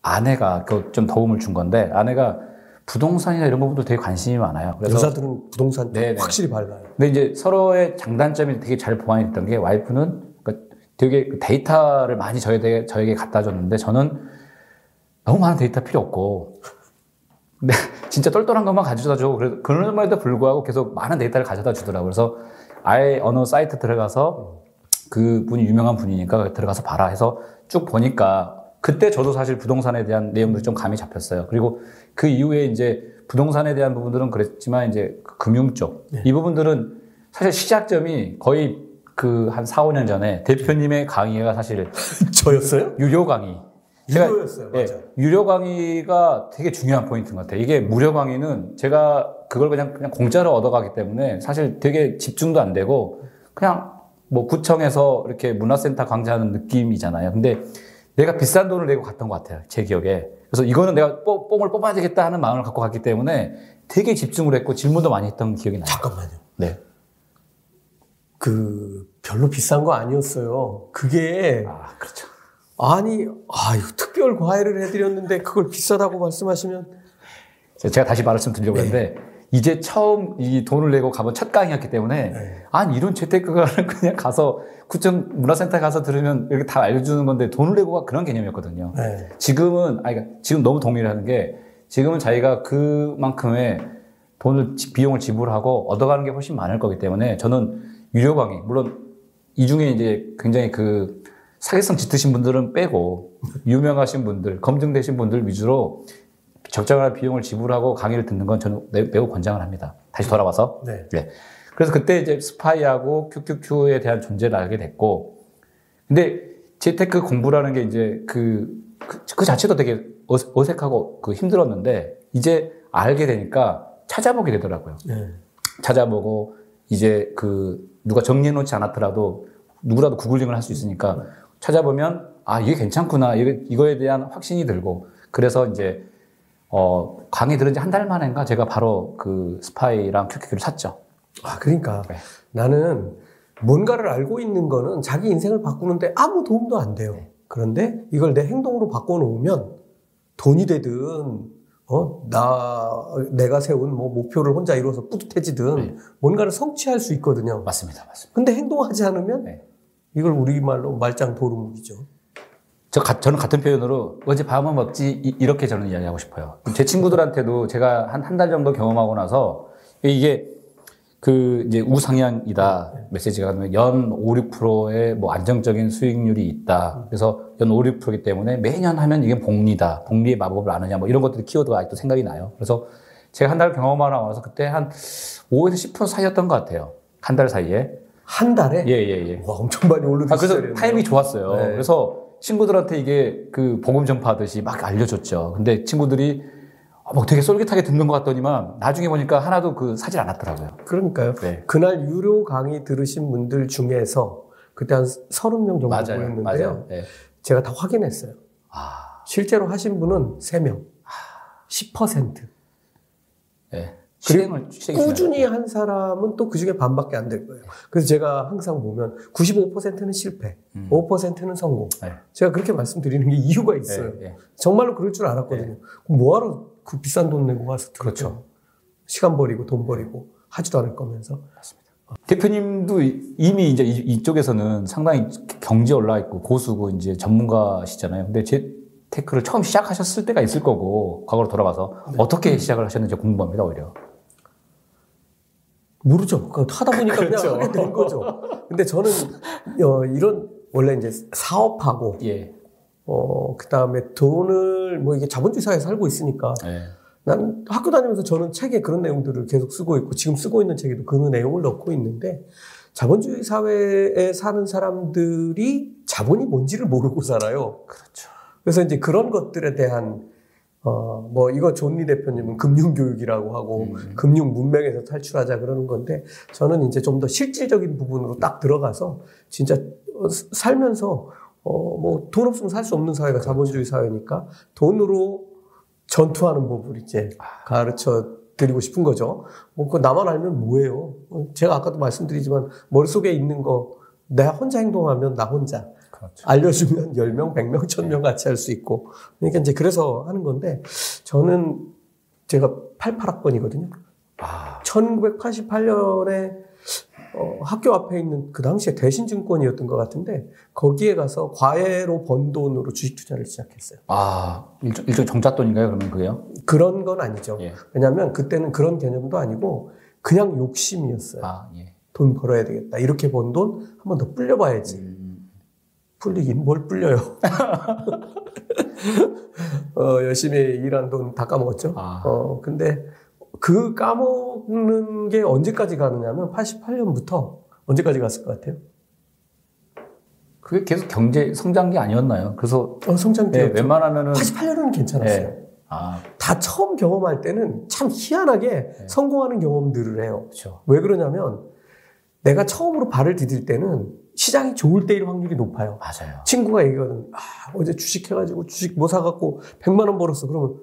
아내가 그좀 도움을 준 건데 아내가 부동산이나 이런 부분도 되게 관심이 많아요.
그래서 여자들은 부동산 네네. 확실히 밝아요.
근데 이제 서로의 장단점이 되게 잘 보완이 됐던 게 와이프는 그러니까 되게 그 데이터를 많이 저에게, 저에게 갖다 줬는데 저는 너무 많은 데이터 필요 없고 근데 진짜 똘똘한 것만 가져다 주고 그래도 그럼에도 불구하고 계속 많은 데이터를 가져다 주더라고요. 그래서 아예 어느 사이트 들어가서 그 분이 유명한 분이니까 들어가서 봐라 해서 쭉 보니까 그때 저도 사실 부동산에 대한 내용들이 좀 감이 잡혔어요. 그리고 그 이후에 이제 부동산에 대한 부분들은 그랬지만 이제 그 금융 쪽,
네.
이 부분들은 사실 시작점이 거의 그 한 4, 5년 전에 대표님의 강의가 사실
저였어요?
유료 강의. 제가-
유료였어요.
예,
맞아.
유료 강의가 되게 중요한 포인트인 것 같아요. 이게 무료 강의는 제가 그걸 그냥, 그냥 공짜로 얻어가기 때문에 사실 되게 집중도 안 되고 그냥 뭐 구청에서 이렇게 문화센터 강좌하는 느낌이잖아요. 근데 내가 비싼 돈을 내고 갔던 것 같아요. 제 기억에. 그래서 이거는 내가 뽕- 뽕을 뽑아야 되겠다 하는 마음을 갖고 갔기 때문에 되게 집중을 했고 질문도 많이 했던 기억이 나요.
잠깐만요.
네.
그 별로 비싼 거 아니었어요. 그게
아, 그렇죠.
아니 아유 특별 과외를 해드렸는데 그걸 비싸다고 말씀하시면
제가 다시 말씀드리려고
네.
했는데 이제 처음 이 돈을 내고 가본 첫 강의였기 때문에
네.
아니 이런 재테크가는 그냥 가서 구청 문화센터 가서 들으면 이렇게 다 알려주는 건데 돈을 내고 가 그런 개념이었거든요.
네.
지금은 아니 그러니까 지금 너무 동의를 하는 게 지금은 자기가 그만큼의 돈을 지- 비용을 지불하고 얻어가는 게 훨씬 많을 거기 때문에 저는 유료 강의 물론 이 중에 이제 굉장히 그 사기성 짙으신 분들은 빼고 유명하신 분들 검증되신 분들 위주로 적정한 비용을 지불하고 강의를 듣는 건 저는 매- 매우 권장을 합니다. 다시 돌아와서
네.
네. 그래서 그때 이제 스파이하고 QQQ에 대한 존재를 알게 됐고, 근데 재테크 공부라는 게 이제 그, 그, 그 자체도 되게 어색- 어색하고 그 힘들었는데, 이제 알게 되니까 찾아보게 되더라고요.
네.
찾아보고, 이제 그, 누가 정리해 놓지 않았더라도, 누구라도 구글링을 할 수 있으니까, 찾아보면, 아, 이게 괜찮구나. 이거, 이거에 대한 확신이 들고, 그래서 이제, 어, 강의 들은 지 한 달 만인가 제가 바로 그 스파이랑 QQQ를 샀죠.
아 그러니까
네.
나는 뭔가를 알고 있는 거는 자기 인생을 바꾸는데 아무 도움도 안 돼요.
네.
그런데 이걸 내 행동으로 바꿔놓으면 돈이 되든 어, 나, 내가 세운 뭐 목표를 혼자 이루어서 뿌듯해지든
네.
뭔가를 성취할 수 있거든요.
맞습니다. 맞습니다.
근데 행동하지 않으면
네.
이걸 우리말로 말짱 도루묵이죠.
저, 가- 저는 같은 표현으로 어제 밥은 먹지 이, 렇게 저는 이야기하고 싶어요. 제 친구들한테도 제가 한 한 달 정도 경험하고 나서 이게 그 이제 우상향이다 메시지가 가면 연 5, 6%의 뭐 안정적인 수익률이 있다. 그래서 연 5, 6%이기 때문에 매년 하면 이게 복리다. 복리의 마법을 아느냐 뭐 이런 것들이 키워드가 아직도 생각이 나요. 그래서 제가 한 달 경험하고 나서 그때 한 5에서 10% 사이였던 것 같아요. 한 달 사이에.
한 달에
예, 예, 예.
와 엄청 많이 오르는
아, 그래서
시절이네요.
타이밍이 좋았어요.
네.
그래서 친구들한테 이게 그 복음 전파하듯이 막 알려줬죠. 근데 친구들이 어, 뭐 되게 쏠깃하게 듣는 것 같더니만 나중에 보니까 하나도 그 사질 않았더라고요.
그러니까요.
네.
그날 유료 강의 들으신 분들 중에서 그때 한 30명 정도
맞아요.
모였는데요.
맞아요. 네.
제가 다 확인했어요.
아,
실제로 하신 분은 3명. 10%.
네. 실행을,
꾸준히 한 사람은 또 그 중에 반밖에 안 될 거예요. 그래서 제가 항상 보면 95%는 실패,
음.
5%는 성공.
중요해요.
제가 그렇게 말씀드리는 게 이유가
네.
있어요.
네, 네.
정말로 그럴 줄 알았거든요. 그럼 뭐하러 그 비싼 돈 내고 와서 들어요?
그렇죠.
시간 버리고 돈 버리고 하지도 않을 거면서.
대표님도 이- 이미 이제 이- 이쪽에서는 상당히 경지 올라 있고 고수고 이제 전문가시잖아요. 근데 재테크를 처음 시작하셨을 때가 있을 거고 과거로 돌아가서
네.
어떻게 시작을 하셨는지 궁금합니다, 오히려.
모르죠. 그거 하다 보니까 그
그렇죠.
냥 하게 된 거죠. 근데 저는 어, 이런 원래 이제 사업하고
예.
어 그다음에 돈을 뭐 이게 자본주의 사회에 살고 있으니까
예.
난 학교 다니면서 저는 책에 그런 내용들을 계속 쓰고 있고 지금 쓰고 있는 책에도 그 내용을 넣고 있는데 자본주의 사회에 사는 사람들이 자본이 뭔지를 모르고 살아요.
그렇죠.
그래서 이제 그런 것들에 대한 어 뭐 이거 존리 대표님은 금융 교육이라고 하고
음.
금융 문명에서 탈출하자 그러는 건데 저는 이제 좀 더 실질적인 부분으로 딱 들어가서 진짜 어, 살면서 어 뭐 돈 없으면 살 수 없는 사회가 자본주의 사회니까 돈으로 전투하는 법을 이제 가르쳐 드리고 싶은 거죠. 뭐 그 나만 알면 뭐예요? 어, 제가 아까도 말씀드리지만 머릿속에 있는 거 내가 혼자 행동하면 나 혼자
그렇죠.
알려주면 10명, 100명, 1000명 같이 할 수 있고. 그러니까 이제 그래서 하는 건데, 저는 제가 88학번이거든요.
아,
1988년에 어, 학교 앞에 있는 그 당시에 대신증권이었던 것 같은데, 거기에 가서 과외로 번 돈으로 주식 투자를 시작했어요.
아 일종, 일종 정잣돈인가요, 그러면 그게요?
그런 건 아니죠.
예.
왜냐하면 그때는 그런 개념도 아니고, 그냥 욕심이었어요.
아, 예.
돈 벌어야 되겠다. 이렇게 번 돈 한 번 더 불려봐야지.
음.
불리긴 뭘 불려요. 어, 열심히 일한 돈 다 까먹었죠.
아.
어, 근데 그 까먹는 게 언제까지 가느냐면 88년부터 언제까지 갔을 것 같아요?
그게 계속 경제 성장기 아니었나요? 그래서
어, 성장
네,
기
웬만하면은
88년은 괜찮았어요.
네. 아,
다 처음 경험할 때는 참 희한하게 성공하는 경험들을 해요.
그렇죠.
왜 그러냐면 내가 처음으로 발을 디딜 때는 시장이 좋을 때일 확률이 높아요.
맞아요.
친구가 얘기하거든. 아, 어제 주식 해가지고 주식 뭐 사갖고 100만 원 벌었어. 그러면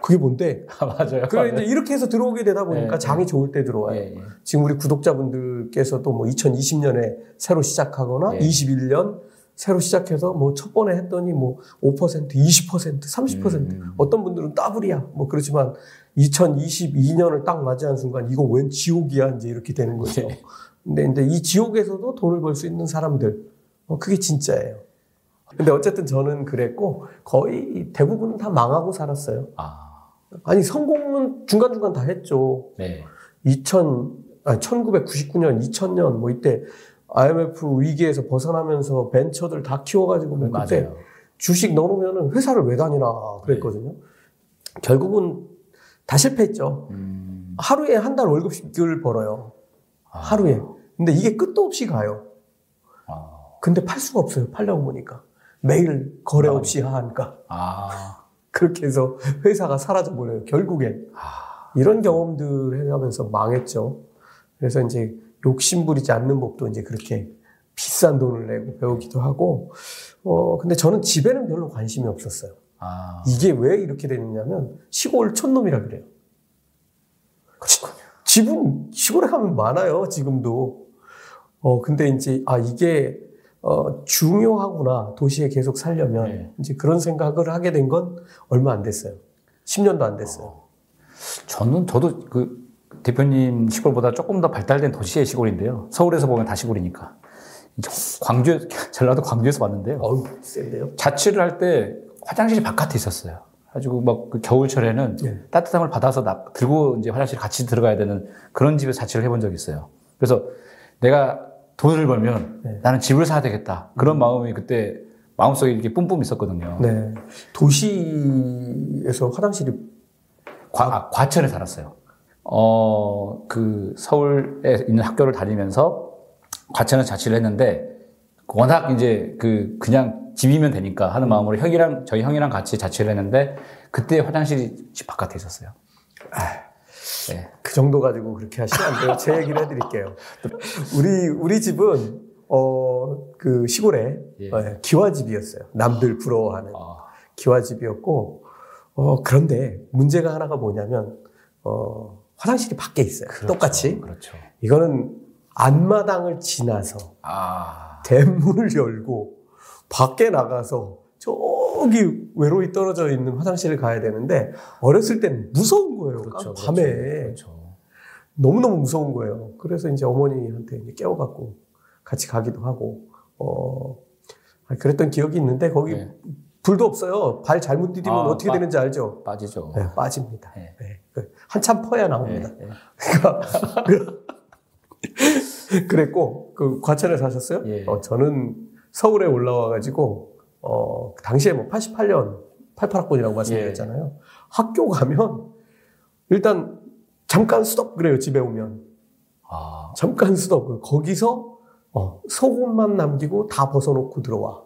그게 뭔데?
아, 맞아요.
그래 이제 이렇게 해서 들어오게 되다 보니까
네,
장이 좋을 때 들어와요.
예, 예.
지금 우리 구독자분들께서도 뭐 2020년에 새로 시작하거나
예.
21년 새로 시작해서 뭐 첫 번에 했더니 뭐 5%, 20%, 30%
음.
어떤 분들은 더블이야. 뭐 그렇지만 2022년을 딱 맞이한 순간 이거 웬 지옥이야 이제 이렇게 되는 거죠.
예.
근데 이제 이 지옥에서도 돈을 벌 수 있는 사람들 어, 그게 진짜예요. 근데 어쨌든 저는 그랬고 거의 대부분은 다 망하고 살았어요.
아,
아니 성공은 중간중간 다 했죠.
네.
2000, 아니, 1999년, 2000년, 뭐 이때 IMF 위기에서 벗어나면서 벤처들 다 키워가지고 뭐 그때
맞아요.
주식 넣어놓으면 회사를 왜 다니나 그랬거든요. 결국은 다 실패했죠.
음,
하루에 한 달 월급씩을 벌어요.
아.
하루에. 근데 이게 끝도 없이 가요.
아,
근데 팔 수가 없어요. 팔려고 보니까. 매일 거래 없이 하니까.
아,
그렇게 해서 회사가 사라져 버려요. 결국엔.
아,
이런 경험들 해가면서 망했죠. 그래서 이제 욕심 부리지 않는 법도 이제 그렇게 비싼 돈을 내고 배우기도 하고, 어, 근데 저는 집에는 별로 관심이 없었어요.
아,
이게 왜 이렇게 되느냐면 시골 촌놈이라 그래요. 집은 시골에 가면 많아요, 지금도. 어, 근데 이제, 아, 이게, 어, 중요하구나. 도시에 계속 살려면.
네.
이제 그런 생각을 하게 된 건 얼마 안 됐어요. 10년도 안 됐어요.
저는 저도 그 대표님 시골보다 조금 더 발달된 도시의 시골인데요. 서울에서 보면 다 시골이니까. 광주, 전라도 광주에서 봤는데요.
어우, 센데요?
자취를 할 때 화장실이 바깥에 있었어요. 가지고 막그 겨울철에는
네.
따뜻함을 받아서 나- 들고 이제 화장실 같이 들어가야 되는 그런 집에서 자취를 해본 적이 있어요. 그래서 내가 돈을 벌면
네.
나는 집을 사야 되겠다. 그런 마음이 그때 마음속에 이렇게 뿜뿜 있었거든요.
네. 도시에서 화장실이
과, 아, 과천에 살았어요. 어, 그 서울에 있는 학교를 다니면서 과천에 자취를 했는데 워낙 이제 그 그냥 집이면 되니까 하는 마음으로 형이랑 저희 형이랑 같이 자취를 했는데 그때 화장실이 집 바깥에 있었어요. 네.
그 정도 가지고 그렇게 하시면 안 돼요. 제 얘기를 해드릴게요. 우리, 우리 집은, 어, 그 시골에
예.
어, 기와집이었어요. 남들 부러워하는
아,
기와집이었고, 어, 그런데 문제가 하나가 뭐냐면, 어, 화장실이 밖에 있어요.
그렇죠.
똑같이.
그렇죠.
이거는 앞마당을 지나서
아,
대문을 열고 밖에 나가서 저기 외로이 떨어져 있는 화장실을 가야 되는데 어렸을 땐 무서운 거예요.
그렇죠.
밤에
그렇죠.
너무 너무 무서운 거예요. 그래서 이제 어머니한테 이제 깨워갖고 같이 가기도 하고 어 아, 그랬던 기억이 있는데 거기
네.
불도 없어요. 발 잘못 디디면
아,
어떻게
빠-
되는지 알죠?
빠지죠.
네, 빠집니다.
네.
네. 그 한참 퍼야 나옵니다.
네, 네.
그랬고 그 과천에 사셨어요?
예.
어, 저는 서울에 올라와 가지고 어 당시에 뭐 88년 88학번이라고 말씀드렸잖아요. 학교 가면 일단 잠깐 수업 그래요 집에 오면
아,
잠깐 수업 거기서 어, 속옷만 남기고 다 벗어놓고 들어와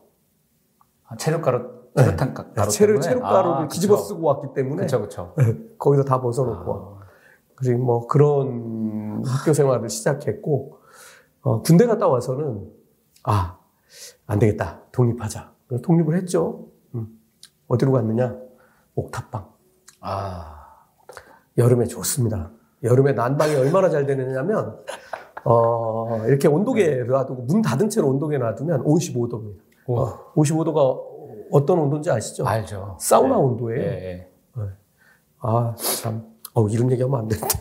아, 체류가루, 체류탄 가- 가루
체류
때문에?
체류가루를
아,
뒤집어
그쵸.
쓰고 왔기 때문에
그쵸, 그쵸.
거기서 다 벗어놓고 와.
아,
그리고 뭐 그런 학교 생활을 시작했고 어, 군대 갔다 와서는 아 안 되겠다 독립하자 독립을 했죠. 음. 어디로 갔느냐 옥탑방
아,
여름에 좋습니다. 여름에 난방이 얼마나 잘 되느냐면 어, 이렇게 온도계에 놔두고 문 닫은 채로 온도계에 놔두면 55도입니다.
오.
어, 55도가 어떤 온도인지 아시죠?
알죠.
사우나
네.
온도예요.
예, 예.
아 참. 어, 이런 얘기하면 안 되는데.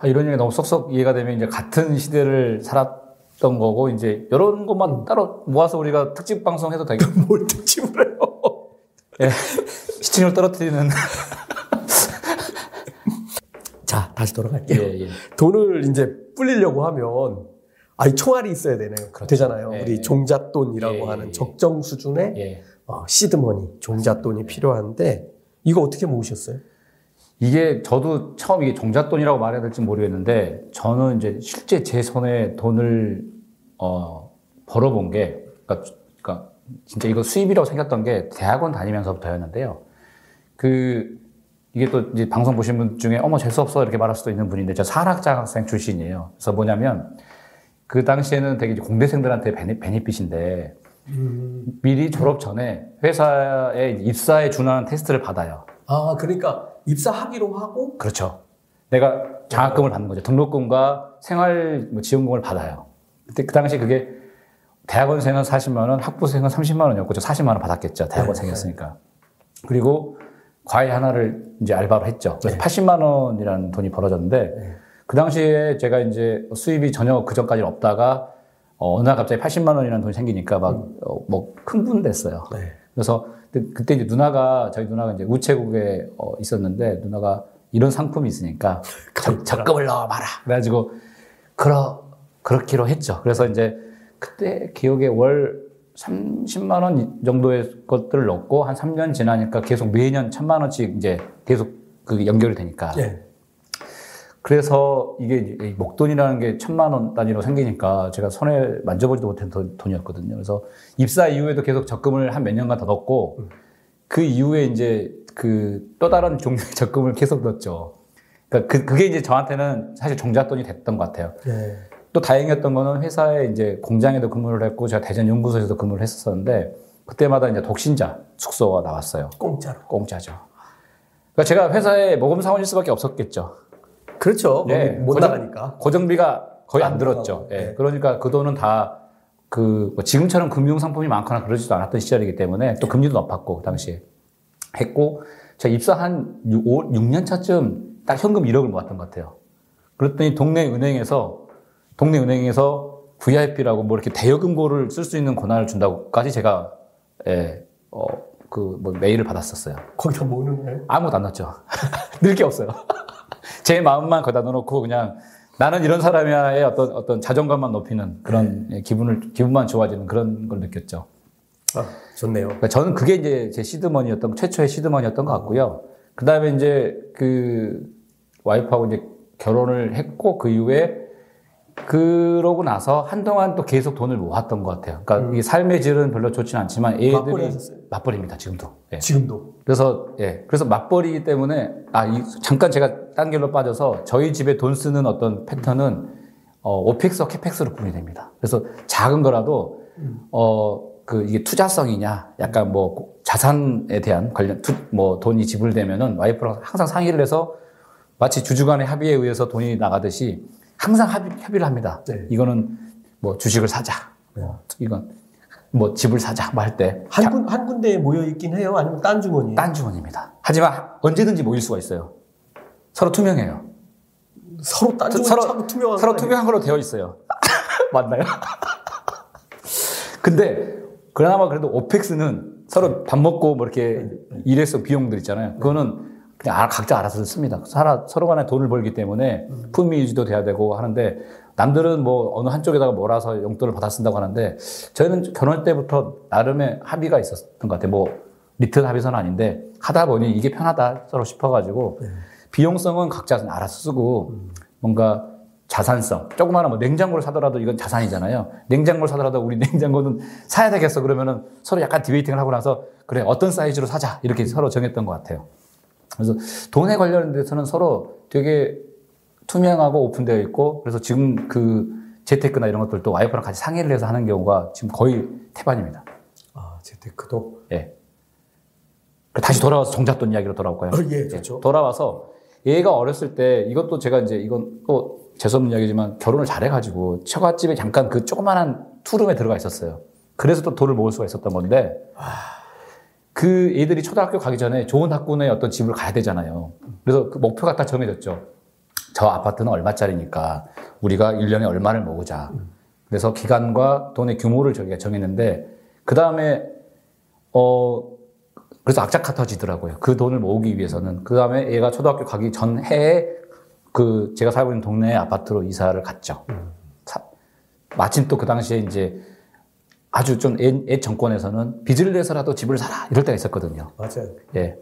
아, 이런 얘기 너무 쏙쏙 이해가 되면 이제 같은 시대를 살았 던 거고 이제 이런 것만 따로 모아서 우리가 특집 방송 해도 되겠
뭘 특집을 해요?
예. 시청률 떨어뜨리는
자, 다시 돌아갈게요.
예, 예.
돈을 이제 불리려고 하면 아니 총알이 있어야 되네요.
그렇죠.
되잖아요.
예,
우리
예.
종잣돈이라고
예, 예,
하는
예.
적정 수준의
예.
어, 시드머니, 종잣돈이 필요한데 이거 어떻게 모으셨어요?
이게 저도 처음 이게 종잣돈이라고 말해야 될지 모르겠는데 저는 이제 실제 제 손에 돈을 어, 벌어본 게 그러니까, 그러니까 진짜 이거 수입이라고 생겼던 게 대학원 다니면서부터였는데요. 그 이게 또 이제 방송 보신 분 중에 어머 재수 없어 이렇게 말할 수도 있는 분인데 저 산학장학생 출신이에요. 그래서 뭐냐면 그 당시에는 되게 공대생들한테 베네, 베니핏인데 미리 졸업 전에 회사에 입사에 준하는 테스트를 받아요.
아 그러니까 입사하기로 하고
그렇죠. 내가 장학금을 받는 거죠. 등록금과 생활 뭐 지원금을 받아요. 그때 그 당시 그게 대학원생은 40만 원, 학부생은 30만 원이었고 저 40만 원 받았겠죠. 대학원생이었으니까. 그리고 과외 하나를 이제 알바로 했죠. 그래서 80만 원이라는 돈이 벌어졌는데 그 당시에 제가 이제 수입이 전혀 그 전까지는 없다가 어, 어느 날 갑자기 80만 원이라는 돈이 생기니까 막뭐 흥분됐어요.
네.
그래서 그때- 이제 누나가 저희 누나가 이제 우체국에 어, 있었는데 누나가 이런 상품이 있으니까 적, 적금을 넣어봐라. 그래가지고 그러 그렇기로 했죠. 그래서 이제 그때 기억에 월 30만 원 정도의 것들을 넣고 한 3년 지나니까 계속 매년 1000만 원씩 이제 계속 그 연결이 되니까
예.
그래서 이게 목돈이라는 게 천만 원 단위로 생기니까 제가 손에 만져보지도 못한 돈- 돈이었거든요. 그래서 입사 이후에도 계속 적금을 한 몇 년간 더 넣었고 그 이후에 이제 그 또 다른 종류의 적금을 계속 넣었죠. 그러니까 그, 그게 이제 저한테는 사실 종잣돈이 됐던 것 같아요.
예.
또 다행이었던 거는 회사에 이제 공장에도 근무를 했고 제가 대전 연구소에서도 근무를 했었는데 그때마다 이제 독신자 숙소가 나왔어요.
공짜로.
공짜죠. 그러니까 제가 회사에 모금 사원일 수밖에 없었겠죠.
그렇죠.
네,
거기 못
고정-
나가니까.
고정비가 거의 안,
안
들었죠. 예.
네.
그러니까 그 돈은 다 그, 뭐 지금처럼 금융 상품이 많거나 그러지도 않았던 시절이기 때문에 또 금리도 높았고, 그 당시에. 했고, 제가 입사 한 6, 6년 차쯤 딱 현금 1억을 모았던 것 같아요. 그랬더니 동네 은행에서, 동네 은행에서 VIP라고 뭐 이렇게 대여금고를 쓸 수 있는 권한을 준다고까지 제가, 예, 어, 그, 뭐 메일을 받았었어요.
거기다 모으는 거예요?
아무것도 안 넣었죠. 늘 게 없어요. 제 마음만 거기다 넣어놓고 그냥 나는 이런 사람이야의 어떤 어떤 자존감만 높이는 그런 예, 기분을 기분만 좋아지는 그런 걸 느꼈죠.
아, 좋네요.
그러니까 저는 그게 이제 제 시드머니였던 최초의 시드머니였던 것 같고요. 그 다음에 이제 그 와이프하고 이제 결혼을 했고 그 이후에 그러고 나서 한동안 또 계속 돈을 모았던 것 같아요. 그러니까 이 삶의 질은 별로 좋지는 않지만 애들이
맞벌이?
맞벌이입니다 지금도. 예.
지금도.
그래서 예 그래서 맞벌이기 때문에 아 이, 잠깐 제가 딴 길로 빠져서 저희 집에 돈 쓰는 어떤 패턴은 어, OPEX와 CAPEX로 분리 됩니다. 그래서 작은 거라도 어그 이게 투자성이냐 약간 뭐 자산에 대한 관련 투, 뭐 돈이 지불되면은 와이프랑 항상 상의를 해서 마치 주주간의 합의에 의해서 돈이 나가듯이 항상 합의, 협의 를 합니다.
네.
이거는 뭐 주식을 사자, 뭐 이건 뭐 집을 사자 뭐 할 때
한, 군, 한 군데에 모여 있긴 해요? 아니면 딴 주머니에?
딴 주머니입니다. 하지만 언제든지 모일 수가 있어요. 서로 투명해요.
서로 딴 주머니
서로
투명한
서로? 투명한 걸로 되어 있어요. 맞나요? 근데 그나마 그래도 오펙스는 서로 밥 먹고 뭐 이렇게 일회성 비용들 있잖아요. 그거는 그냥 알- 각자 알아서 씁니다. 서로, 서로 간에 돈을 벌기 때문에 품위 유지도 돼야 되고 하는데 남들은 뭐 어느 한쪽에다가 몰아서 용돈을 받아 쓴다고 하는데 저희는 결혼 때부터 나름의 합의가 있었던 것 같아요. 뭐 리틀 합의서는 아닌데 하다 보니 이게 편하다 서로 싶어가지고 비용성은 각자 알아서 쓰고 뭔가 자산성 조그마한 뭐 냉장고를 사더라도 이건 자산이잖아요. 냉장고를 사더라도 우리 냉장고는 사야 되겠어 그러면은 서로 약간 디베이팅을 하고 나서 그래 어떤 사이즈로 사자 이렇게 서로 정했던 것 같아요. 그래서 돈에 관련돼서는 서로 되게 투명하고 오픈되어 있고 그래서 지금 그 재테크나 이런 것들도 와이프랑 같이 상의를 해서 하는 경우가 지금 거의 태반입니다.
아, 재테크도.
예. 그 다시 돌아와서 종잣돈 이야기로 돌아올까요?
어, 예, 좋죠.
돌아와서 얘가 어렸을 때 이것도 제가 이제 이건 또 재수없는 이야기지만 결혼을 잘해가지고 처갓집에 잠깐 그 조그만한 투룸에 들어가 있었어요. 그래서 또 돈을 모을 수가 있었던 건데 그 애들이 초등학교 가기 전에 좋은 학군의 어떤 집을 가야 되잖아요. 그래서 그 목표가 딱 정해졌죠. 저 아파트는 얼마짜리니까 우리가 1년에 얼마를 모으자. 그래서 기간과 돈의 규모를 저희가 정했는데 그 다음에 어 그래서 악착같 터지더라고요. 그 돈을 모으기 위해서는 그 다음에 얘가 초등학교 가기 전 해에 그 제가 살고 있는 동네 아파트로 이사를 갔죠. 사- 마침 또 그 당시에 이제 아주 좀옛 정권에서는 빚을 내서라도 집을 사라 이럴 때가 있었거든요.
맞아요.
예.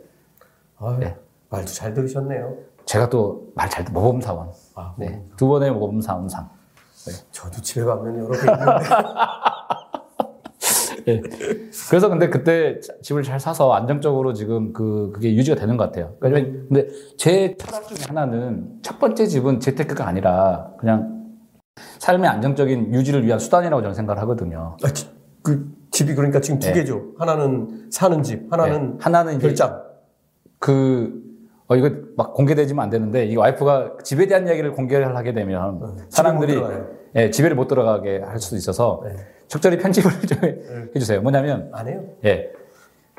아유,
네.
말도 잘 들으셨네요.
제가 또 말 잘 모범 사원.
아,
네. 두 번의 모범 사원상.
저도 집에 가면 여러 개 있는데.
예. 그래서 근데 그때 집을 잘 사서 안정적으로 지금 그 그게 유지가 되는 것 같아요. 그러니까 근데 제 철학 중에 하나는 첫 번째 집은 재테크가 아니라 그냥 삶의 안정적인 유지를 위한 수단이라고 저는 생각을 하거든요.
아, 지- 그 집이 그러니까 지금 두
네.
개죠. 하나는 사는 집, 하나는
네. 하나는
별장.
그, 어, 이거 막 공개되지면 안 되는데, 이 와이프가 집에 대한 이야기를 공개를 하게 되면
어,
사람들이. 예, 집에를 못 들어가게 할 수도 있어서
네.
적절히 편집을 좀 해주세요. 뭐냐면,
안 해요?
예,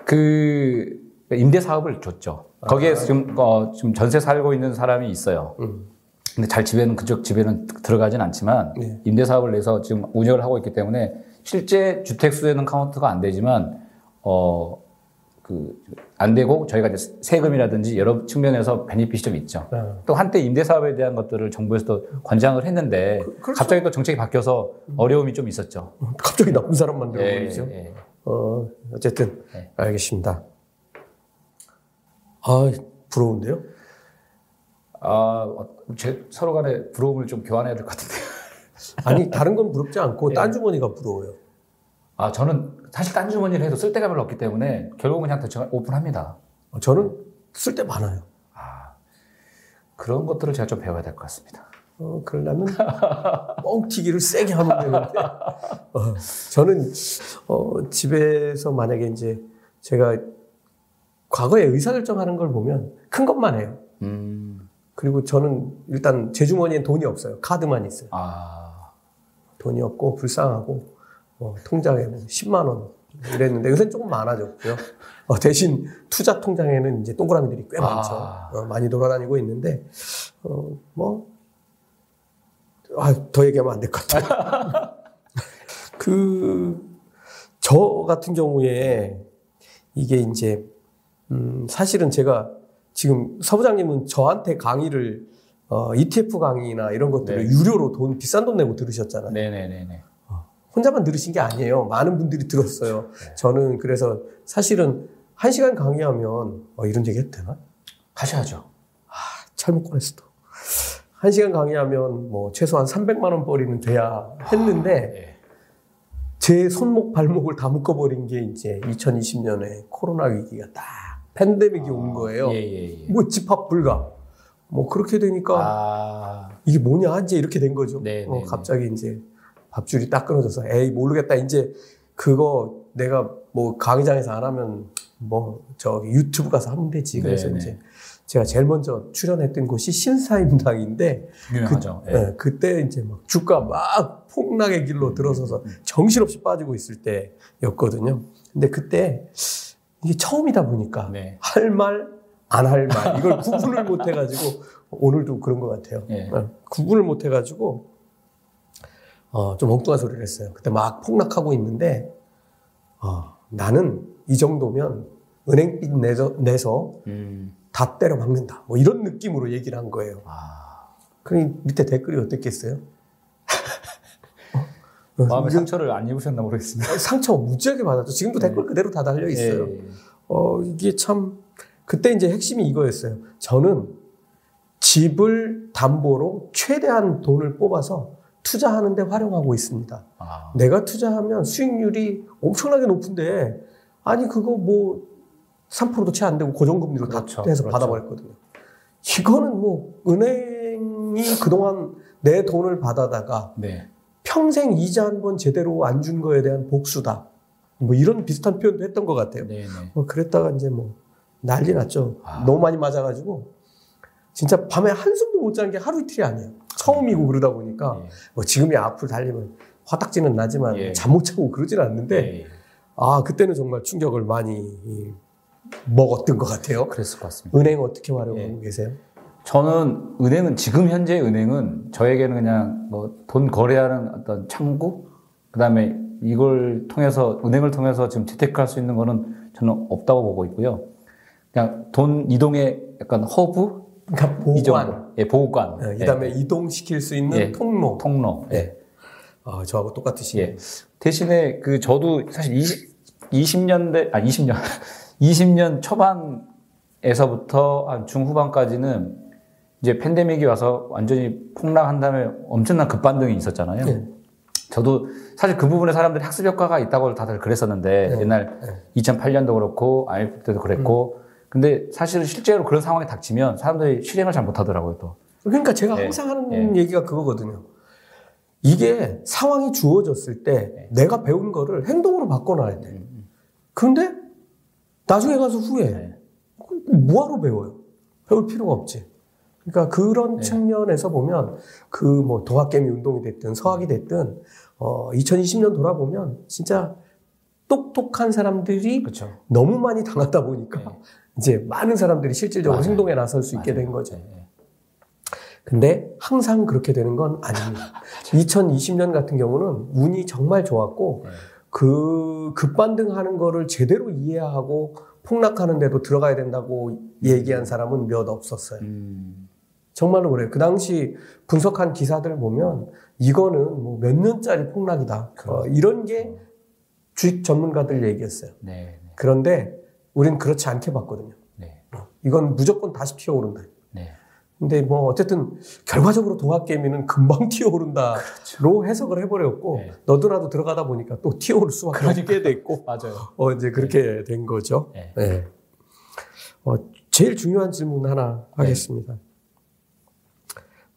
그 임대 사업을 줬죠. 거기에 지금, 어, 지금 전세 살고 있는 사람이 있어요.
음.
근데 잘 집에는 그쪽 집에는 들어가진 않지만
네.
임대 사업을 내서 지금 운영을 하고 있기 때문에 실제 주택 수에는 카운트가 안 되지만 어 그 안 되고 저희가 이제 세금이라든지 여러 측면에서 베니핏이 좀 있죠.
네.
또 한때 임대 사업에 대한 것들을 정부에서도 권장을 했는데
그렇죠.
갑자기 또 정책이 바뀌어서 어려움이 좀 있었죠.
갑자기 나쁜 사람 만들어
예,
버리죠.
예.
어, 어쨌든
네.
알겠습니다. 아, 부러운데요?
아, 어, 제 서로 간에 부러움을 좀 교환해야 될 것 같은데.
아니 다른 건 부럽지
네.
않고 딴 주머니가 부러워요.
아, 저는 사실 딴 주머니를 해도 쓸 데가 별로 없기 때문에 결국은 그냥 대충 오픈합니다.
어, 저는 쓸때 많아요.
그런 것들을 제가 좀 배워야 될 것 같습니다.
어, 그러려면 뻥튀기를 세게 하면 되는데 어, 저는 어, 집에서 만약에 이제 제가 과거에 의사결정하는 걸 보면 큰 것만 해요.
음,
그리고 저는 일단 제 주머니엔 돈이 없어요. 카드만 있어요.
아,
돈이 없고 불쌍하고 뭐 통장에 뭐 10만 원 이랬는데 요새는 조금 많아졌고요. 어, 대신 투자 통장에는 이제 동그라미들이 꽤
아.
많죠. 어, 많이 돌아다니고 있는데 어, 뭐 아, 더 얘기하면 안 될 것 같아요. 그, 저 같은 경우에 이게 이제, 음, 사실은 제가 지금 서부장님은 저한테 강의를, 어, ETF 강의나 이런 것들을
네.
유료로 돈, 비싼 돈 내고 들으셨잖아요.
네네네네.
혼자만 들으신 게 아니에요. 많은 분들이 들었어요.
네.
저는 그래서 사실은 한 시간 강의하면, 어, 이런 얘기 해도 되나?
하셔야죠.
잘못 꺼냈어. 또. 한 시간 강의하면 뭐 최소한 300만 원 벌이는 돼야 했는데
예.
제 손목 발목을 다 묶어버린 게 이제 2020년에 코로나 위기가 딱 팬데믹이 온 거예요.
예, 예, 예.
뭐 집합 불가. 뭐 그렇게 되니까
아,
이게 뭐냐 이제 이렇게 된 거죠.
네,
어,
네,
갑자기 이제 밥줄이 딱 끊어져서 에이 모르겠다 이제 그거 내가 뭐 강의장에서 안 하면 뭐 저기 유튜브 가서 하면 되지. 그래서
네, 네.
이제 제가 제일 먼저 출연했던 곳이 신사임당인데
유명하죠.
그,
예.
예, 그때 이제 막 주가 막 폭락의 길로 들어서서 정신없이 빠지고 있을 때였거든요. 근데 그때 이게 처음이다 보니까
네.
할 말, 안 할 말, 이걸 구분을 못 해가지고, 오늘도 그런 것 같아요.
예.
어, 구분을 못 해가지고, 어, 좀 엉뚱한 소리를 했어요. 그때 막 폭락하고 있는데, 어, 나는 이 정도면 은행빚 내서, 내서
음,
다 때려 박는다. 뭐 이런 느낌으로 얘기를 한 거예요.
아,
그러니 밑에 댓글이 어땠겠어요? 어,
마음의 상처를 안 입으셨나 모르겠습니다.
상처 무지하게 받았죠. 지금도 댓글 그대로 다 달려 있어요.
예, 예.
어, 이게 참, 그때 이제 핵심이 이거였어요. 저는 집을 담보로 최대한 돈을 뽑아서 투자하는데 활용하고 있습니다.
아,
내가 투자하면 수익률이 엄청나게 높은데, 아니, 그거 뭐, 3%도 채 안 되고 고정금리로
그렇죠,
다 해서
그렇죠.
받아버렸거든요. 이거는 뭐, 은행이 그동안 내 돈을 받아다가
네.
평생 이자 한 번 제대로 안 준 거에 대한 복수다. 뭐 이런 비슷한 표현도 했던 것 같아요.
네, 네.
뭐 그랬다가 이제 뭐 난리 났죠.
아.
너무 많이 맞아가지고 진짜 밤에 한숨도 못 자는 게 하루 이틀이 아니에요. 처음이고 그러다 보니까
예.
뭐 지금이 앞을 달리면 화딱지는 나지만
예.
잠못 자고 그러진 않는데
예, 예.
아 그때는 정말 충격을 많이 먹었던 것 같아요.
그랬을 것 같습니다.
은행 어떻게 활용하고
예.
계세요?
저는 은행은 지금 현재 은행은 저에게는 그냥 뭐 돈 거래하는 어떤 창구 그다음에 이걸 통해서 은행을 통해서 지금 재테크할 수 있는 거는 저는 없다고 보고 있고요. 그냥 돈 이동의 약간 허브
그러니까
이
보관.
예, 보관.
이 다음에 이동시킬 수 있는
예.
통로.
통로. 예.
예. 아, 저하고 똑같으시네.
예. 대신에 그 저도 사실 20, 20년대 아 20년 20년 초반에서부터 한 중후반까지는 이제 팬데믹이 와서 완전히 폭락한 다음에 엄청난 급반등이 있었잖아요.
네.
저도 사실 그 부분에 사람들이 학습 효과가 있다고 다들 그랬었는데
네.
옛날
네.
2008년도 그렇고 IMF 때도 그랬고 근데 사실은 실제로 그런 상황이 닥치면 사람들이 실행을 잘 못하더라고요 또.
그러니까 제가
네.
항상 하는
네.
얘기가 그거거든요. 이게 상황이 주어졌을 때
네.
내가 배운 거를 행동으로 바꿔놔야 돼. 그런데 나중에 가서 후회해.
네.
뭐하러 배워요? 배울 필요가 없지. 그러니까 그런
네.
측면에서 보면 그 뭐 동학개미 운동이 됐든 서학이 됐든 어 2020년 돌아보면 진짜 똑똑한 사람들이
그렇죠.
너무 많이 당하다 보니까
네.
이제 많은 사람들이 실질적으로
맞아요.
행동에 나설 수 있게
맞아요.
된 거죠.
네.
근데 항상 그렇게 되는 건 아닙니다. 2020년 같은 경우는 운이 정말 좋았고
네.
그 급반등하는 거를 제대로 이해하고 폭락하는 데도 들어가야 된다고 얘기한 사람은 몇 없었어요.
음,
정말로 그래요. 그 당시 분석한 기사들 보면 이거는 뭐 몇 년짜리 폭락이다. 어, 이런 게 주식 전문가들 얘기였어요.
네, 네,
그런데 우리는 그렇지 않게 봤거든요.
네,
이건 무조건 다시 튀어오른다.
네.
근데 뭐 어쨌든 결과적으로 동학개미는 금방 튀어오른다로 해석을 해버렸고
네.
너도나도 들어가다 보니까 또 튀어오를 수밖에 없게 됐고
맞아요.
어 이제 그렇게 된 거죠.
네.
네. 어, 제일 중요한 질문 하나 하겠습니다.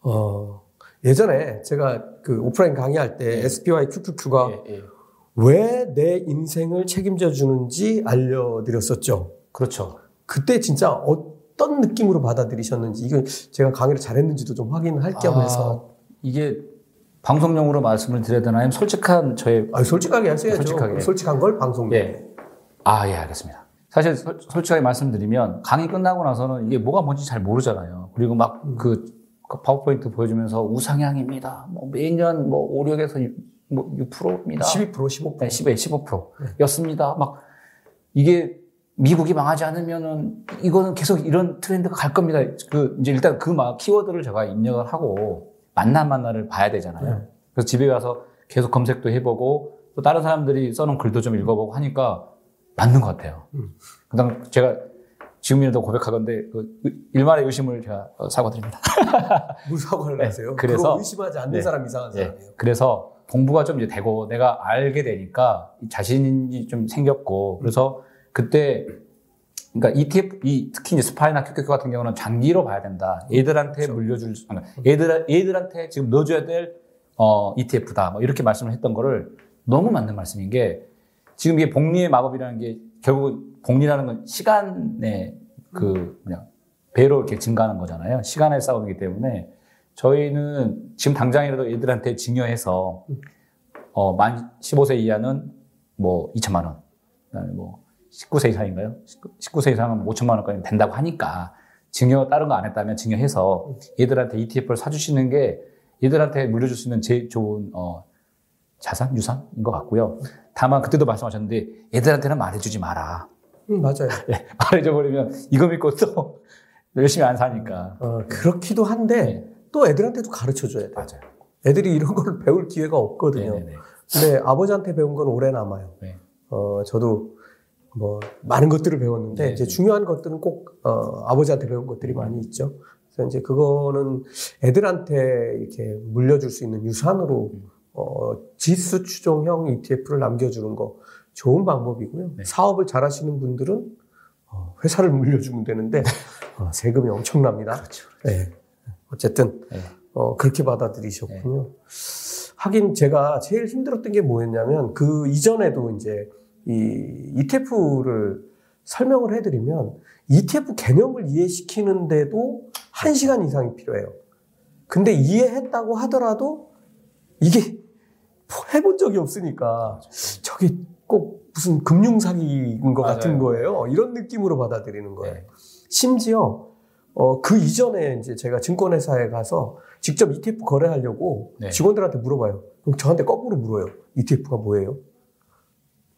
어, 예전에 제가 그 오프라인 강의할 때 SPY QQQ가. 왜 내 인생을 책임져 주는지 알려드렸었죠.
그렇죠.
그때 진짜 어떤 느낌으로 받아들이셨는지 이건 제가 강의를 잘했는지도 좀 확인할 겸해서
아, 이게 방송용으로 말씀을 드려야 되나요? 솔직한 저의
아, 솔직하게 하셔야죠.
솔직하게.
솔직한 걸 방송.
예. 아, 예, 알겠습니다. 사실 솔- 솔직하게 말씀드리면 강의 끝나고 나서는 이게 뭐가 뭔지 잘 모르잖아요. 그리고 막그 파워포인트 보여주면서 우상향입니다. 뭐 매년 뭐 5, 6에서 뭐 6%입니다.
12% 15%.
네, 10에 15%였습니다. 막 이게 미국이 망하지 않으면은 이거는 계속 이런 트렌드가 갈 겁니다. 그 이제 일단 그 막 키워드를 제가 입력을 하고 만나 만나를 봐야 되잖아요.
네.
그래서 집에 가서 계속 검색도 해보고 또 다른 사람들이 써놓은 글도 좀 읽어보고 하니까 맞는 것 같아요.
음.
그다음 제가 지금이라도 고백하건데 그 일말의 의심을 제가 어, 사과드립니다.
무사과를
네,
하세요.
그래서-
의심하지 않는
네.
사람 이상한
예.
사람이에요.
그래서 공부가 좀 이제 되고 내가 알게 되니까 자신이 좀 생겼고 그래서 그때 그러니까 ETF 이 특히 이제 스파이나 QQQ 같은 경우는 장기로 봐야 된다. 애들한테 물려줄 수- 아니, 애들 애들한테 지금 넣어줘야 될 어, ETF다. 뭐 이렇게 말씀을 했던 거를 너무 맞는 말씀인 게 지금 이게 복리의 마법이라는 게 결국 복리라는 건 시간의 그 그냥 배로 이렇게 증가하는 거잖아요. 시간의 싸움이기 때문에 저희는 지금 당장이라도 애들한테 증여해서 어, 만 15세 이하는 뭐 2천만 원, 그다음에 뭐 19세 이상인가요? 19, 세 이상은 5천만 원까지 된다고 하니까 증여 다른 거 안 했다면 증여해서 얘들한테 ETF를 사주시는 게 얘들한테 물려줄 수 있는 제일 좋은 어, 자산, 유산인 것 같고요. 다만 그때도 말씀하셨는데 얘들한테는 말해주지 마라.
음, 맞아요.
예, 말해줘 버리면 이거 믿고 또 열심히 안 사니까.
어, 그렇기도 한데
네.
또 애들한테도 가르쳐 줘야 돼.
맞아요.
애들이 이런 걸 배울 기회가 없거든요.
네네네.
근데 아버지한테 배운 건 오래 남아요.
네.
어, 저도 뭐 많은 것들을 배웠는데
네.
이제 중요한 것들은 꼭 어, 아버지한테 배운 것들이 많이 있죠. 그래서 이제 그거는 애들한테 이렇게 물려줄 수 있는 유산으로
음.
어, 지수 추종형 ETF를 남겨주는 거 좋은 방법이고요.
네.
사업을 잘하시는 분들은 어, 회사를 물려주면 되는데 어, 세금이 엄청납니다.
그렇죠.
네. 어쨌든
네.
어, 그렇게 받아들이셨군요. 하긴 제가 제일 힘들었던 게 뭐였냐면 그 이전에도 이제 이 ETF를 설명을 해드리면 ETF 개념을 이해시키는데도 한 시간 이상이 필요해요. 근데 이해했다고 하더라도 이게 해본 적이 없으니까 저게 꼭 무슨 금융사기인 것
맞아요.
같은 거예요. 이런 느낌으로 받아들이는 거예요.
네.
심지어 어, 그 이전에 이제 제가 증권회사에 가서 직접 ETF 거래하려고
네.
직원들한테 물어봐요. 그럼 저한테 거꾸로 물어요. ETF가 뭐예요?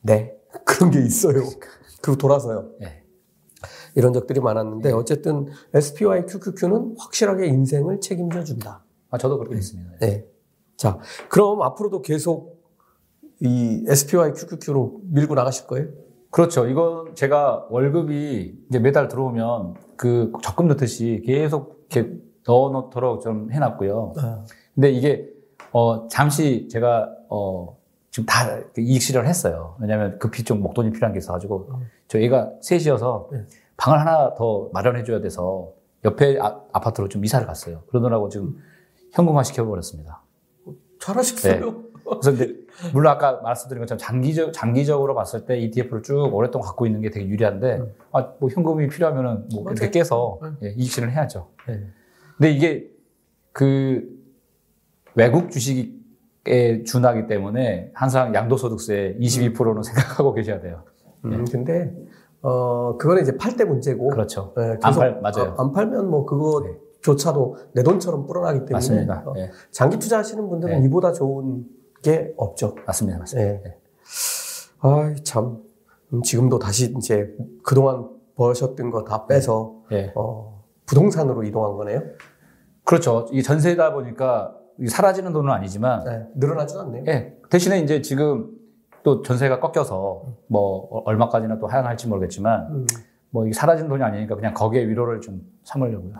네. 그런 게 있어요. 그리고 돌아서요.
네.
이런 적들이 많았는데 어쨌든 SPY QQQ는 확실하게 인생을 책임져 준다.
아, 저도 그렇게 됐습니다.
네. 자, 그럼 앞으로도 계속 이 SPY QQQ로 밀고 나가실 거예요?
그렇죠. 이건 제가 월급이 이제 매달 들어오면 그 적금 넣듯이 계속 이렇게 넣어 놓도록 좀 해놨고요.
아,
근데 이게 어 잠시 제가 어 지금 다 이익 실현을 했어요. 왜냐하면 급히 좀 목돈이 필요한 게 있어가지고 저 애가 셋이어서
네.
방을 하나 더 마련해줘야 돼서 옆에 아, 아파트로 좀 이사를 갔어요. 그러느라고 지금 현금화 시켜버렸습니다.
잘하셨어요.
그래서 이제 물론 아까 말씀드린 것처럼 장기적 장기적으로 봤을 때 ETF를 쭉 오랫동안 갖고 있는 게 되게 유리한데
음.
아, 뭐 현금이 필요하면은 뭐. 이렇게 깨서
음.
예, 이익 실현을 해야죠.
네.
근데 이게 그 외국 주식에 준하기 때문에 항상 양도소득세 22%는 생각하고 계셔야 돼요.
음, 근데 어 그거는 이제 팔 때 문제고.
그렇죠.
네,
안 팔- 맞아요.
아, 안 팔면 뭐 그거조차도 내 돈처럼 불어나기 때문에
맞습니다.
어,
예,
장기 투자하시는 분들은
네.
이보다 좋은 게 없죠.
맞습니다. 맞습니다.
네. 아, 참 음, 지금도 다시 이제 그동안 버셨던 거 다 빼서
예.
어, 부동산으로 이동한 거네요.
그렇죠. 이게 전세다 보니까 사라지는 돈은 아니지만
네, 늘어나진 않네요.
예. 대신에 이제 지금 또 전세가 꺾여서 뭐 얼마까지나 또 하향할지 모르겠지만
음,
뭐 이게 사라진 돈이 아니니까 그냥 거기에 위로를 좀 삼으려고요.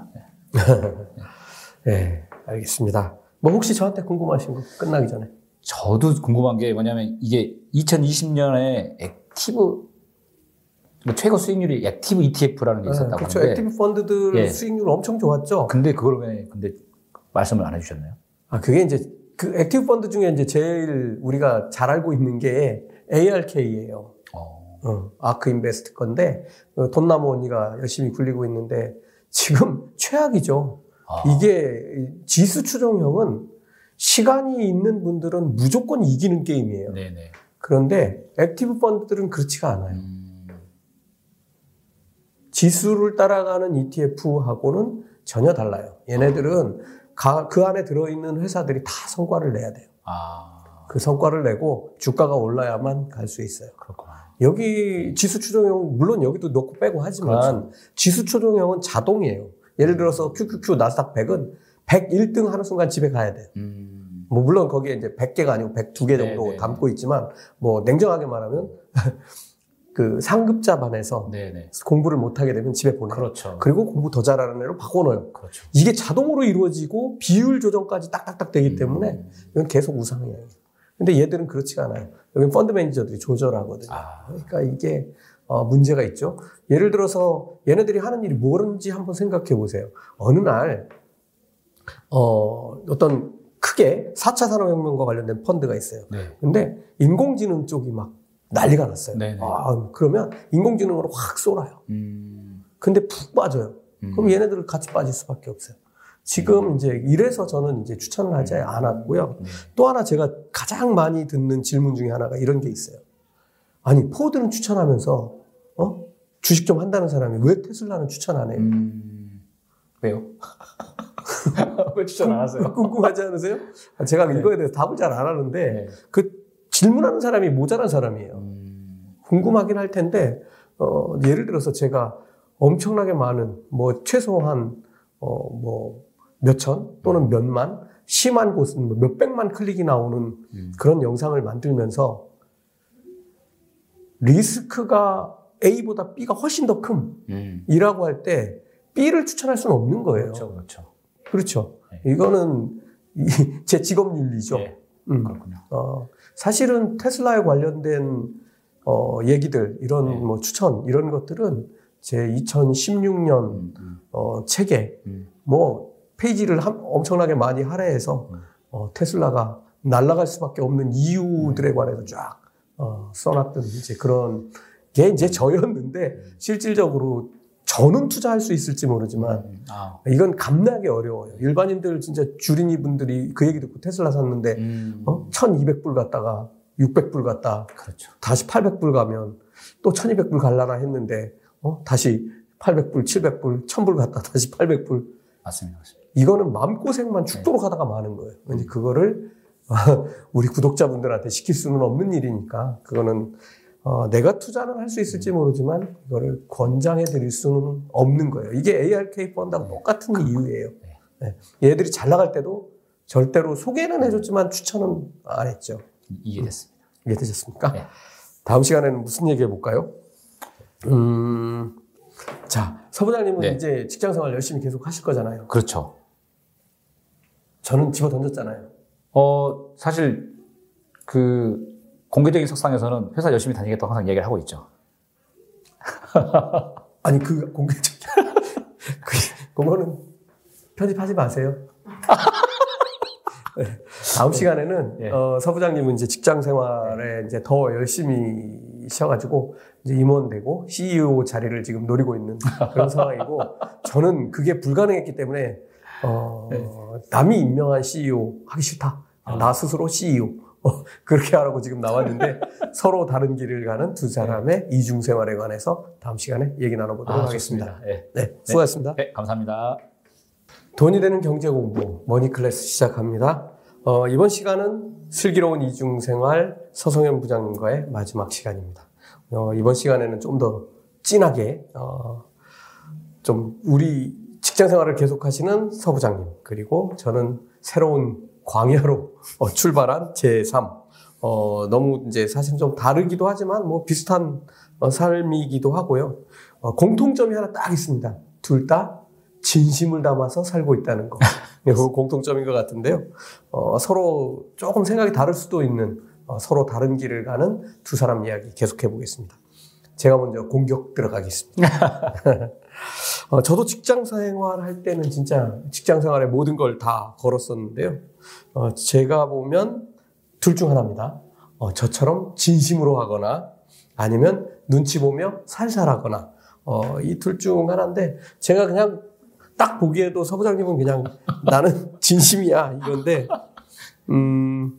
예.
네, 알겠습니다. 뭐 혹시 저한테 궁금하신 거 끝나기 전에
저도 궁금한 게 뭐냐면 이게 2020년에 active 뭐 최고 수익률이 active ETF라는 게 있었다고
네, 그렇죠.
하는데
active 펀드들
예.
수익률 엄청 좋았죠.
근데 그걸 왜 근데 말씀을 안 해주셨나요?
아, 그게 이제 그 active 펀드 중에 이제 제일 우리가 잘 알고 있는 게 ARK예요.
어,
어, ARK 인베스트 건데 어, 돈나무 언니가 열심히 굴리고 있는데 지금 최악이죠.
아,
이게 지수 추종형은 시간이 있는 분들은 무조건 이기는 게임이에요.
네네.
그런데 active 펀드들은 그렇지가 않아요.
음,
지수를 따라가는 ETF하고는 전혀 달라요. 얘네들은 가- 그 안에 들어있는 회사들이 다 성과를 내야 돼요.
아,
그 성과를 내고 주가가 올라야만 갈 수 있어요.
그렇구나.
여기 지수 추종형 물론 여기도 넣고 빼고 하지만 지수 추종형은 자동이에요. 예를 들어서 QQQ 나스닥 100은 101등 하는 순간 집에 가야 돼요.
음,
뭐 물론 거기에 이제 100개가 아니고 102개 정도
네네.
담고 있지만 뭐 냉정하게 말하면 그 상급자 반에서
네네.
공부를 못 하게 되면 집에 보내요.
그렇죠.
그리고 공부 더 잘하는 애로 바꿔놓어요.
그렇죠.
이게 자동으로 이루어지고 비율 조정까지 딱딱딱 되기 때문에
음,
이건 계속 우상이에요. 근데 얘들은 그렇지가 않아요. 여기 펀드 매니저들이 조절하거든요.
아,
그러니까 이게 어, 문제가 있죠. 예를 들어서 얘네들이 하는 일이 뭐는지 한번 생각해 보세요. 어느 날 어, 어떤 크게 4차 산업혁명과 관련된 펀드가 있어요.
네.
근데 인공지능 쪽이 막 난리가 났어요.
네 네.
아, 그러면 인공지능으로 확 쏠아요.
음,
근데 푹 빠져요.
음.
그럼 얘네들은 같이 빠질 수밖에 없어요. 지금 이제 이래서 저는 이제 추천을 하지 않았고요.
네.
또 하나 제가 가장 많이 듣는 질문 중에 하나가 이런 게 있어요. 아니, 포드는 추천하면서, 어? 주식 좀 한다는 사람이 왜 테슬라는 추천 안 해요?
음, 왜요? 왜 추천 안 하세요?
궁금하지 않으세요? 아, 제가
네.
이거에 대해서 답을 잘 안 하는데,
네.
그 질문하는 사람이 모자란 사람이에요.
음,
궁금하긴 할 텐데, 어, 예를 들어서 제가 엄청나게 많은, 뭐, 최소한, 어, 뭐, 몇천 또는 몇만, 심한 곳은 뭐 몇백만 클릭이 나오는
음.
그런 영상을 만들면서 리스크가 A보다 B가 훨씬 더
음.
큼이라고 할때 B를 추천할 수는 없는 거예요.
그렇죠, 그렇죠.
그렇죠.
네.
이거는 이- 제 직업 윤리죠.
네,
음.
그렇군요.
어, 사실은 테슬라에 관련된 어, 얘기들 이런
네.
뭐 추천 이런 것들은 제 2016년
음, 음,
어, 책에
음.
뭐 페이지를 함- 엄청나게 많이 할애해서
음.
어, 테슬라가 날아갈 수밖에 없는 이유들에 관해서 쫙 어, 써놨던 이제 그런 게 이제 저였는데 실질적으로 저는 투자할 수 있을지 모르지만
음, 아,
이건 감내하기 어려워요. 일반인들 진짜 주린이 분들이 그 얘기 듣고 테슬라 샀는데
음,
어? 1200불 갔다가 600불 갔다
그렇죠.
다시 800불 가면 또 1200불 갈라나 했는데 어? 다시 800불, 700불, 1000불 갔다 다시 800불
맞습니다. 맞습니다.
이거는 마음고생만 죽도록 하다가 마는 거예요. 근데 그거를 우리 구독자분들한테 시킬 수는 없는 일이니까 그거는 어, 내가 투자는 할 수 있을지 모르지만 이거를 권장해 드릴 수는 없는 거예요. 이게 ARK 펀드하고 똑같은 이유예요. 네. 얘들이 잘 나갈 때도 절대로 소개는 해줬지만 추천은 안 했죠.
이해됐습니다.
이해되셨습니까?
네.
다음 시간에는 무슨 얘기 해볼까요? 음, 자, 서부장님은
네.
이제 직장 생활 열심히 계속 하실 거잖아요.
그렇죠.
저는 집어 던졌잖아요.
어, 사실 그 공개적인 석상에서는 회사 열심히 다니겠다고 항상 얘기를 하고 있죠.
아니, 그 공개적, 그, 그거는 편집하지 마세요. 네. 다음 시간에는
예.
어, 서부장님은 이제 직장 생활에 이제 더 열심히 쉬어가지고 이제 임원 되고 CEO 자리를 지금 노리고 있는 그런 상황이고 저는 그게 불가능했기 때문에 어, 남이 임명한 CEO 하기 싫다. 나 스스로 CEO 어, 그렇게 하라고 지금 나왔는데 서로 다른 길을 가는 두 사람의 이중 생활에 관해서 다음 시간에 얘기 나눠보도록 하겠습니다.
좋습니다. 예.
네, 수고하셨습니다.
네, 감사합니다.
돈이 되는 경제 공부 머니 클래스 시작합니다. 어, 이번 시간은 슬기로운 이중 생활 서성현 부장님과의 마지막 시간입니다. 어, 이번 시간에는 좀 더 진하게 어, 좀 우리 직장 생활을 계속하시는 서 부장님 그리고 저는 새로운 광야로 어, 출발한 제3 어, 너무 이제 사실 좀 다르기도 하지만 뭐 비슷한 어, 삶이기도 하고요. 어, 공통점이 하나 딱 있습니다. 둘 다 진심을 담아서 살고 있다는 거. 이거 공통점인 것 같은데요. 어, 서로 조금 생각이 다를 수도 있는 어, 서로 다른 길을 가는 두 사람 이야기 계속해 보겠습니다. 제가 먼저 공격 들어가겠습니다. 어, 저도 직장 생활 할 때는 진짜 직장 생활의 모든 걸 다 걸었었는데요. 어, 제가 보면 둘 중 하나입니다. 어, 저처럼 진심으로 하거나 아니면 눈치 보며 살살 하거나 어, 이둘 중 하나인데 제가 그냥 딱 보기에도 서부장님은 그냥 나는 진심이야 이건데 음,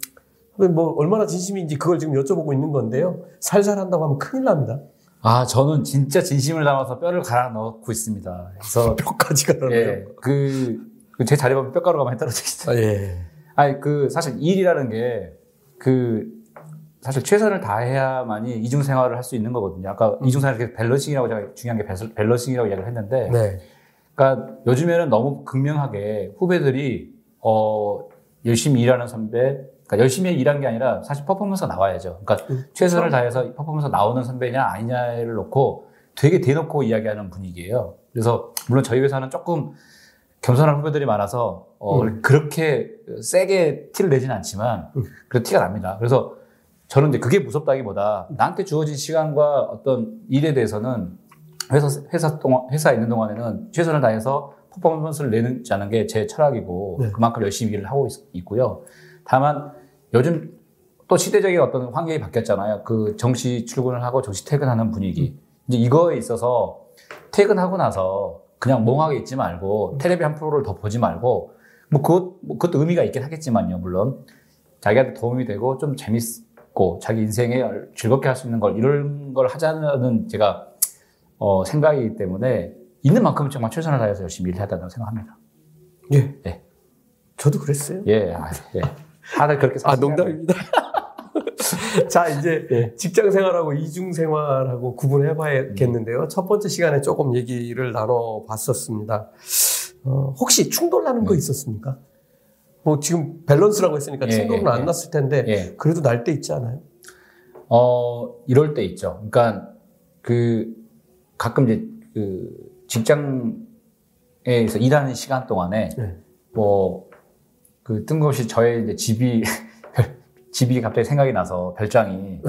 뭐 얼마나 진심인지 그걸 지금 여쭤보고 있는 건데요. 살살 한다고 하면 큰일 납니다.
아, 저는 진짜 진심을 담아서 뼈를 갈아 넣고 있습니다. 그래서
뼈까지 가라네요.
예, 그, 그제 자리 보면 뼈가루가 많이 떨어져 있어요.
아, 예.
아니, 그, 사실 일이라는 게, 그, 사실 최선을 다해야만이 이중 생활을 할 수 있는 거거든요. 아까 이중 생활 이렇게 balancing이라고 제가 중요한 게 bal- balancing이라고 이야기를 했는데,
네.
그러니까 요즘에는 너무 극명하게 후배들이, 어, 열심히 일하는 선배, 그러니까 열심히 일한 게 아니라 사실 퍼포먼스가 나와야죠. 그러니까
음,
최선을 다해서 퍼포먼스 나오는 선배냐 아니냐를 놓고 되게 대놓고 이야기하는 분위기예요. 그래서 물론 저희 회사는 조금 겸손한 후배들이 많아서 어,
음.
그렇게 세게 티를 내지는 않지만
음.
그래도 티가 납니다. 그래서 저는 이제 그게 무섭다기보다 나한테 주어진 시간과 어떤 일에 대해서는 회사 회사 동안 회사에 있는 동안에는 최선을 다해서 퍼포먼스를 내지 않는 게 제 철학이고
네.
그만큼 열심히 일을 하고 있, 고요 다만 요즘 또 시대적인 어떤 환경이 바뀌었잖아요. 그 정시 출근을 하고 정시 퇴근하는 분위기. 이제 이거에 있어서 퇴근하고 나서 그냥 멍하게 있지 말고 텔레비 한 프로를 더 보지 말고 뭐 그것 뭐 그것도 의미가 있긴 하겠지만요. 물론 자기한테 도움이 되고 좀 재밌고 자기 인생에 즐겁게 할 수 있는 걸 이런 걸 하자는 제가 어, 생각이기 때문에 있는 만큼 정말 최선을 다해서 열심히 일해야 된다고 생각합니다.
예.
예.
저도 그랬어요.
예, 아, 예. 다들 그렇게
아. 농담입니다. 자, 이제
예.
직장 생활하고 이중 생활하고 구분해 봐야겠는데요. 첫 번째 시간에 조금 얘기를 나눠 봤었습니다. 어, 혹시 충돌 나는 거 있었습니까? 뭐 지금 밸런스라고 했으니까
예,
충돌은
예,
안
예.
났을 텐데
예.
그래도 날 때 있지 않아요?
어, 이럴 때 있죠. 그러니까 그 가끔 이제 그 직장에서 일하는 시간 동안에
네.
뭐 그 뜬금없이 저의 이제 집이 집이 갑자기 생각이 나서 별장이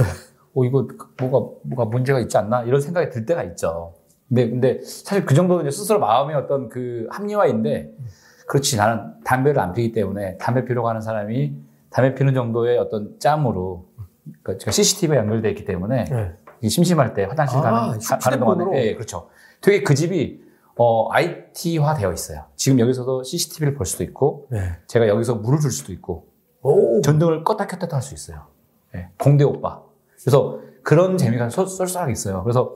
어 이거 뭐가 뭐가 문제가 있지 않나 이런 생각이 들 때가 있죠. 근데 근데 사실 그 정도는 이제 스스로 마음의 어떤 그 합리화인데 그렇지 나는 담배를 안 피기 때문에 담배 피러 가는 사람이 담배 피는 정도의 어떤 짬으로 그러니까 CCTV에 연결돼 있기 때문에
네.
심심할 때 화장실
아,
가는, 가, 는 동안에? 예, 그렇죠. 되게 그 집이 어, IT화 되어 있어요. 지금 여기서도 CCTV를 볼 수도 있고
네.
제가 여기서 물을 줄 수도 있고
오,
전등을 껐다 켰다 할 수 있어요. 예, 공대 오빠. 그래서 그런 재미가 쏠- 쏠쏠하게 있어요. 그래서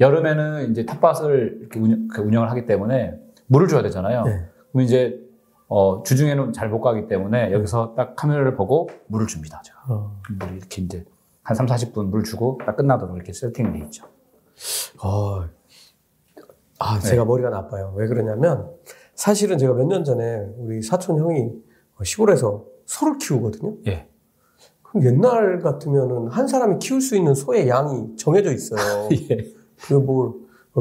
여름에는 이제 텃밭을 이렇게 운영, 그 운영 을 하기 때문에 물을 줘야 되잖아요.
네.
그럼 이제 어, 주중에는 잘 못 가기 때문에 여기서 딱 카메라를 보고 물을 줍니다. 제가.
어,
물을 이렇게 이제 한 3, 40분 물 주고 딱 끝나도록 이렇게 세팅돼 있죠.
어, 아,
네.
제가 머리가 나빠요. 왜 그러냐면, 사실은 제가 몇 년 전에 우리 사촌 형이 시골에서 소를 키우거든요.
예.
그럼 옛날 같으면은 한 사람이 키울 수 있는 소의 양이 정해져 있어요.
예.
그뭐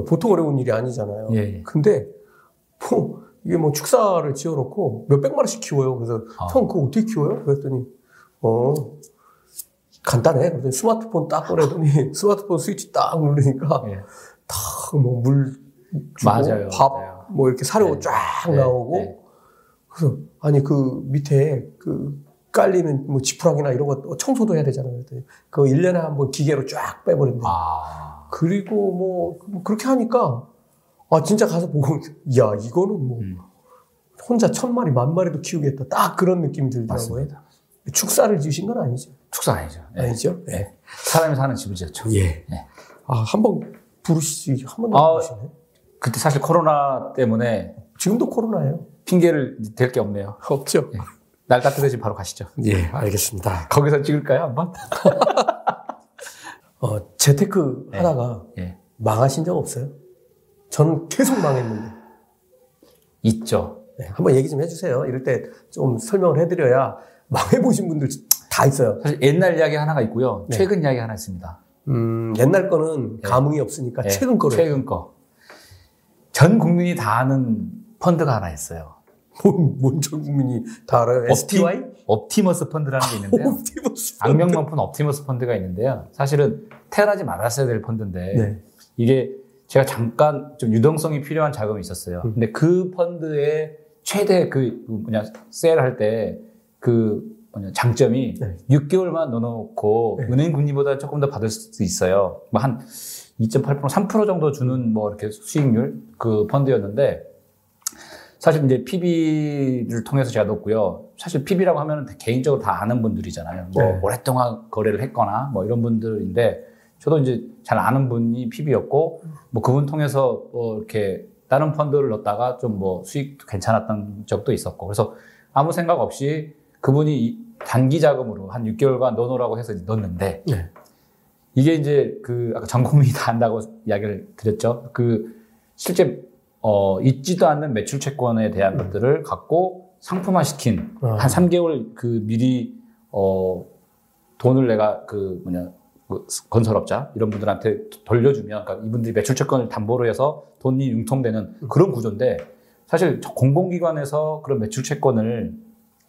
보통 어려운 일이 아니잖아요.
예, 예.
근데 뭐 이게 뭐 축사를 지어놓고 몇 백 마리씩 키워요. 그래서
아.
형 그거 어떻게 키워요? 그랬더니 어 간단해. 스마트폰 딱 꺼내더니 스마트폰 스위치 딱 누르니까
예.
탁뭐물 주고
맞아요,
밥. 뭐 이렇게 사료
네.
쫙
네,
나오고
네.
그래서 아니 그 밑에 그 깔리는 뭐 지푸라기나 이런 거 청소도 해야 되잖아요. 그거 1년에 한 번 기계로 쫙 빼버린대.
아.
그리고 뭐, 뭐 그렇게 하니까 아 진짜 가서 보고 야 이거는 뭐
음.
혼자 천 마리 만 마리도 키우겠다 딱 그런 느낌이 들더라고요.
맞습니다.
축사를 지으신 건 아니죠?
축사 아니죠. 예.
아니죠? 네.
사람이 사는 집을 지었죠.
예.
네.
아 한번 부르시지 한번
아,
부르시네.
그때 사실 코로나 때문에
지금도 코로나예요.
핑계를 댈 게 없네요.
없죠.
날 따뜻해지면 바로 가시죠.
예, 알겠습니다.
거기서 찍을까요, 한번?
어, 재테크
네.
하다가
예.
망하신 적 없어요? 저는 계속 망했는데.
있죠.
네, 한번 얘기 좀 해주세요. 이럴 때 좀 설명을 해드려야 망해보신 분들 다 있어요.
사실 옛날 이야기 하나가 있고요.
네.
최근 이야기 하나 있습니다.
음, 옛날 거는
네.
감흥이 없으니까
예,
최근 거를.
최근 거. 전 국민이 다 아는 펀드가 하나 있어요.
뭔, 뭔전 국민이 다 알아요? STY?
옵티머스 펀드라는 게 있는데요.
옵티머스.
악명 높은 옵티머스 펀드가 있는데요. 사실은 태어나지 말았어야 될 펀드인데
네.
이게 제가 잠깐 좀 유동성이 필요한 자금이 있었어요.
음.
근데 그 펀드의 최대 그 뭐냐 세일할 때 그 뭐냐 장점이
네.
6개월만 넣어놓고
네.
은행 금리보다 조금 더 받을 수 있어요. 뭐한 2.8% 3% 정도 주는 뭐 이렇게 수익률 그 펀드였는데 사실 이제 PB를 통해서 제가 넣었고요. 사실 PB라고 하면 개인적으로 다 아는 분들이잖아요. 뭐
네.
오랫동안 거래를 했거나 뭐 이런 분들인데 저도 이제 잘 아는 분이 PB였고 뭐 그분 통해서 뭐 이렇게 다른 펀드를 넣었다가 좀 뭐 수익도 괜찮았던 적도 있었고 그래서 아무 생각 없이 그분이 이 단기 자금으로 한 6개월간 넣어놓으라고 해서 넣었는데
네.
이게 이제 그 아까 전 국민이 다 안다고 이야기를 드렸죠. 그 실제 어 있지도 않는 매출 채권에 대한 것들을 갖고 상품화 시킨
아.
한 3개월 그 미리 어 돈을 내가 그 뭐냐 그 건설업자 이런 분들한테 돌려주면 그러니까 이분들이 매출 채권을 담보로 해서 돈이 융통되는 그런 구조인데 사실 공공기관에서 그런 매출 채권을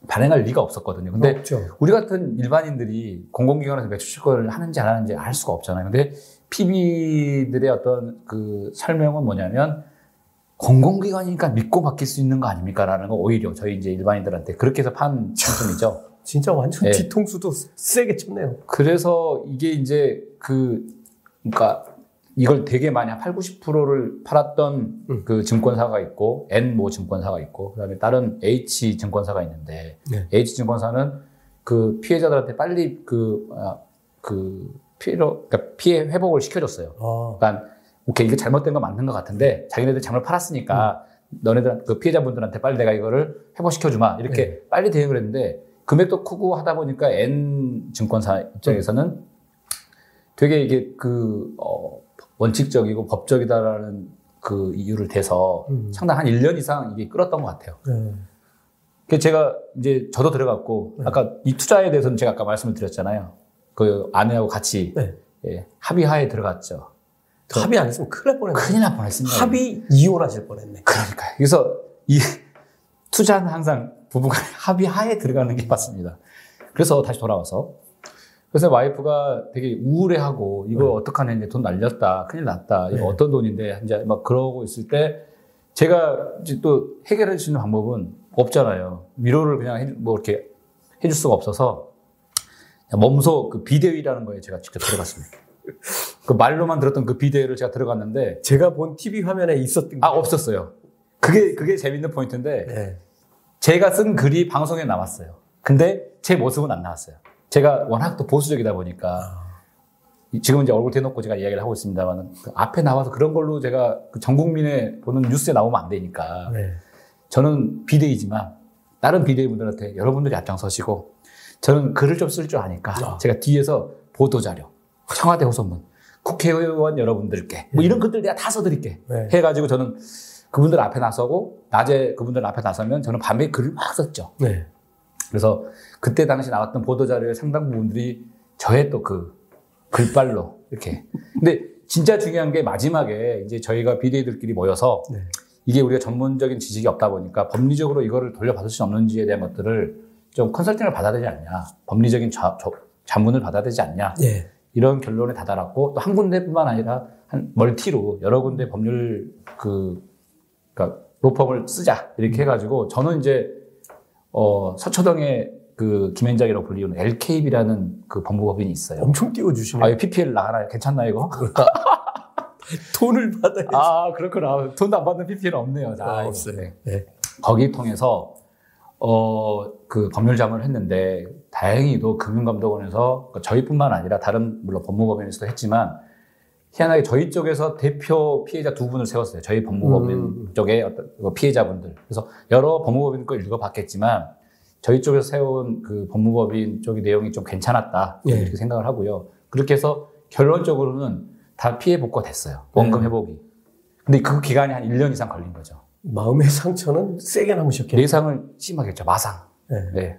발행할 리가 없었거든요. 근데
없죠.
우리 같은 일반인들이 공공기관에서 매출 채권을 하는지 안 하는지 알 수가 없잖아요. 근데 PB들의 어떤 그 설명은 뭐냐면 공공기관이니까 믿고 맡길 수 있는 거 아닙니까? 라는 거 오히려 저희 이제 일반인들한테 그렇게 해서 판 상품이죠.
진짜 완전
네.
뒤통수도 세게 쳤네요.
그래서 이게 이제 그, 그러니까 이걸 되게 많이 한 8, 90%를 팔았던
음.
그 증권사가 있고 N모 증권사가 있고 그다음에 다른 H 증권사가 있는데
네.
H 증권사는 그 피해자들한테 빨리 그, 아, 그 피해로, 그러니까 피해 회복을 시켜줬어요.
아,
그러니까 오케이 이게 잘못된 거 맞는 것 같은데 자기네들 잘못 팔았으니까 너네들 그 피해자분들한테 빨리 내가 이거를 회복시켜 주마 이렇게 빨리 대응을 했는데 금액도 크고 하다 보니까 N 증권사 입장에서는 되게 이게 그 어, 원칙적이고 법적이다라는 그 이유를 대서
음.
상당 한 1년 이상 이게 끌었던 것 같아요.
네.
그 제가 이제 저도 들어갔고
네.
아까 이 투자에 대해서는 제가 아까 말씀을 드렸잖아요. 그 아내하고 같이
네.
예, 합의하에 들어갔죠.
합의 안 했으면 큰일 날 뻔했네.
큰일 날 뻔했습니다.
합의 이혼하실 뻔했네.
그러니까요. 그래서 이 투자는 항상 부부가 합의하에 들어가는 게 맞습니다. 그래서 다시 돌아와서 그래서 와이프가 되게 우울해하고 이거
네.
어떡하냐 이제 돈 날렸다 큰일 났다 이거
네.
어떤 돈인데 이제 막 그러고 있을 때 제가 이제 또 해결할 수 있는 방법은 없잖아요. 위로를 그냥 뭐 이렇게 해줄 수가 없어서 몸소 그 비대위라는 거에 제가 직접 들어갔습니다. 그 말로만 들었던 그 비대위를 제가 들어갔는데
제가 본 TV 화면에 있었던
아 없었어요. 그게 그게 재밌는 포인트인데
네.
제가 쓴 글이 방송에 나왔어요. 근데 제 모습은 안 나왔어요. 제가 워낙 또 보수적이다 보니까 이- 지금 이제 얼굴 대놓고 제가 이야기를 하고 있습니다만 그 앞에 나와서 그런 걸로 제가 그전 국민의 보는 뉴스에 나오면 안 되니까
네.
저는 비대위지만 다른 비대위분들한테 여러분들이 앞장서시고 저는 글을 좀 쓸 줄 아니까
아.
제가 뒤에서 보도자료, 청와대 호소문, 국회의원 여러분들께 뭐 이런 글들 내가 다 써드릴게
네.
해가지고 저는 그분들 앞에 나서고 낮에 그분들 앞에 나서면 저는 밤에 글을 막 썼죠.
네.
그래서 그때 당시 나왔던 보도 자료의 상당 부분들이 저의 또 그 글발로 이렇게. 근데 진짜 중요한 게 마지막에 이제 저희가 비대위들끼리 모여서
네.
이게 우리가 전문적인 지식이 없다 보니까 법리적으로 이거를 돌려받을 수 없는지에 대한 것들을 좀 컨설팅을 받아야 되지 않냐. 법리적인 자, 저- 자문을 받아야 되지 않냐.
예.
이런 결론에 다다랐고 또 한 군데뿐만 아니라 한 멀티로 여러 군데 법률 그 그러니까 로펌을 쓰자 이렇게 해가지고 저는 이제 어 서초동에 그 김현장이라고 불리우는 LKB라는 그 법무법인이 있어요.
엄청 띄워주시네.
아, 이 PPL 나가나요? 괜찮나 이거?
돈을 받아야
아 그렇구나. 돈도 안 받는 PPL 없네요.
아,
이거.
없어요.
네.
네.
거기 통해서 어 그 법률 자문을 했는데 다행히도 금융감독원에서 그러니까 저희뿐만 아니라 다른 물론 법무법인에서도 했지만 희한하게 저희 쪽에서 대표 피해자 두 분을 세웠어요. 저희 법무법인
음.
쪽의 어떤 그 피해자분들. 그래서 여러 법무법인 걸 읽어봤겠지만 저희 쪽에서 세운 그 법무법인 쪽의 내용이 좀 괜찮았다
예.
이렇게 생각을 하고요. 그렇게 해서 결론적으로는 다 피해 복구가 됐어요. 원금
네.
회복이. 근데 그 기간이 한 1년 이상 걸린 거죠.
마음의 상처는 세게 남으셨겠네요.
내상을 심하겠죠. 마상.
네.
네.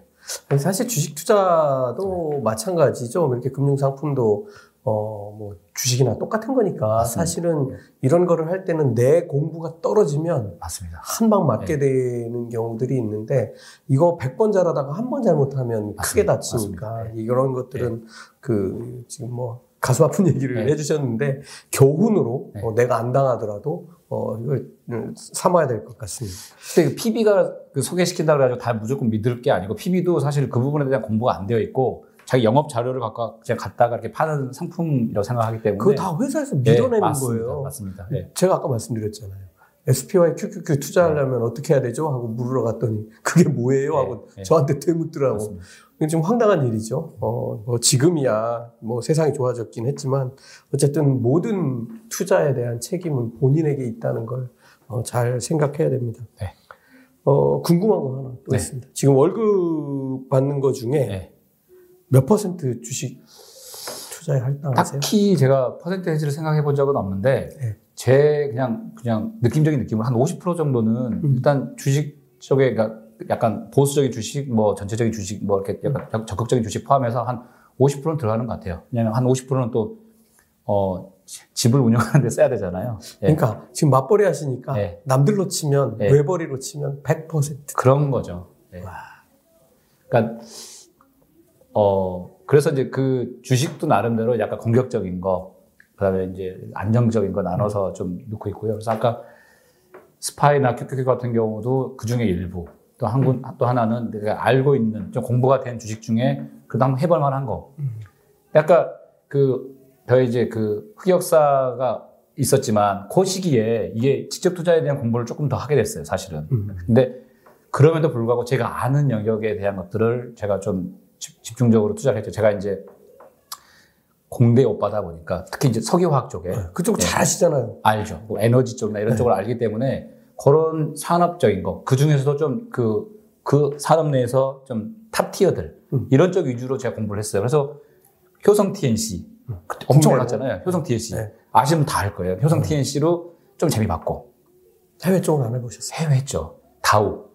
아니, 사실 주식 투자도 마찬가지죠. 이렇게 금융 상품도 어, 뭐 주식이나 똑같은 거니까
맞습니다.
사실은
네.
이런 거를 할 때는 내 공부가 떨어지면
맞습니다.
한 방 맞게
네.
되는 경우들이 있는데 이거 100번 잘하다가 한 번 잘못하면 크게
맞습니다.
다치니까
맞습니다. 네.
이런 것들은 그 지금 뭐 가슴 아픈 얘기를
네.
해주셨는데 교훈으로
네.
어, 내가 안 당하더라도 어, 이걸 음, 삼아야 될 것 같습니다.
근데 그 PB가 그 소개시킨다 그래가지고 다 무조건 믿을 게 아니고 PB도 사실 그 부분에 대한 공부가 안 되어 있고 자기 영업 자료를 갖고 그냥 갖다가 이렇게 파는 상품이라고 생각하기 때문에
그거 다 회사에서
네,
밀어내는
맞습니다.
거예요.
맞습니다. 네.
제가 아까 말씀드렸잖아요. SPY QQQ 투자하려면 어떻게 해야 되죠? 하고 물으러 갔더니 그게 뭐예요? 하고
네, 네.
저한테 되묻더라고. 이게 좀 황당한 일이죠. 어, 뭐 지금이야 뭐 세상이 좋아졌긴 했지만 어쨌든 모든 투자에 대한 책임은 본인에게 있다는 걸 어, 잘 생각해야 됩니다.
네.
어, 궁금한 거 하나 또
네.
있습니다. 지금 월급 받는 거 중에
네.
몇 퍼센트 주식 투자에 할당하세요?
딱히 제가 퍼센테이지를 생각해 본 적은 없는데
네.
제 그냥 그냥 느낌적인 느낌은 한50% 정도는
음.
일단 주식 쪽에 그러니까 약간 보수적인 주식 뭐 전체적인 주식 뭐 이렇게 약간 적- 적극적인 주식 포함해서 한 50%는 들어가는 것 같아요. 왜냐하면 한 50%는 또 어, 집을 운영하는데 써야 되잖아요. 예.
그러니까 지금 맞벌이 하시니까
네.
남들로 치면
네.
외벌이로 치면 100%
그런 거죠. 예. 그러니까 어 그래서 이제 그 주식도 나름대로 약간 공격적인 거, 그 다음에 이제 안정적인 거 나눠서 좀 넣고 있고요. 그래서 아까 스파이나 QQQ 같은 경우도 그 중에 일부. 또 한 군, 또 하나는 내가 알고 있는 좀 공부가 된 주식 중에 그다음 한번 해볼 만한 거. 약간 그 저희 이제 그 흑역사가 있었지만 그 시기에 이게 직접 투자에 대한 공부를 조금 더 하게 됐어요, 사실은.
음.
근데 그럼에도 불구하고 제가 아는 영역에 대한 것들을 제가 좀 집- 집중적으로 투자를 했죠. 제가 이제 공대 오빠다 보니까 특히 이제 석유화학 쪽에
그쪽
네.
잘 아시잖아요.
알죠. 뭐 에너지 쪽이나 이런
네.
쪽을 알기 때문에 그런 산업적인 거, 그 중에서도 좀 그, 그 산업 내에서 좀 top tier들,
음.
이런 쪽 위주로 제가 공부를 했어요. 그래서 효성 TNC, 그때 엄청. 올랐잖아요. 효성 TNC.
네.
아시면 다 알 거예요. 효성
음.
TNC로 좀 재미봤고,
해외 쪽은 안 해보셨어요?
해외 했죠. 다우.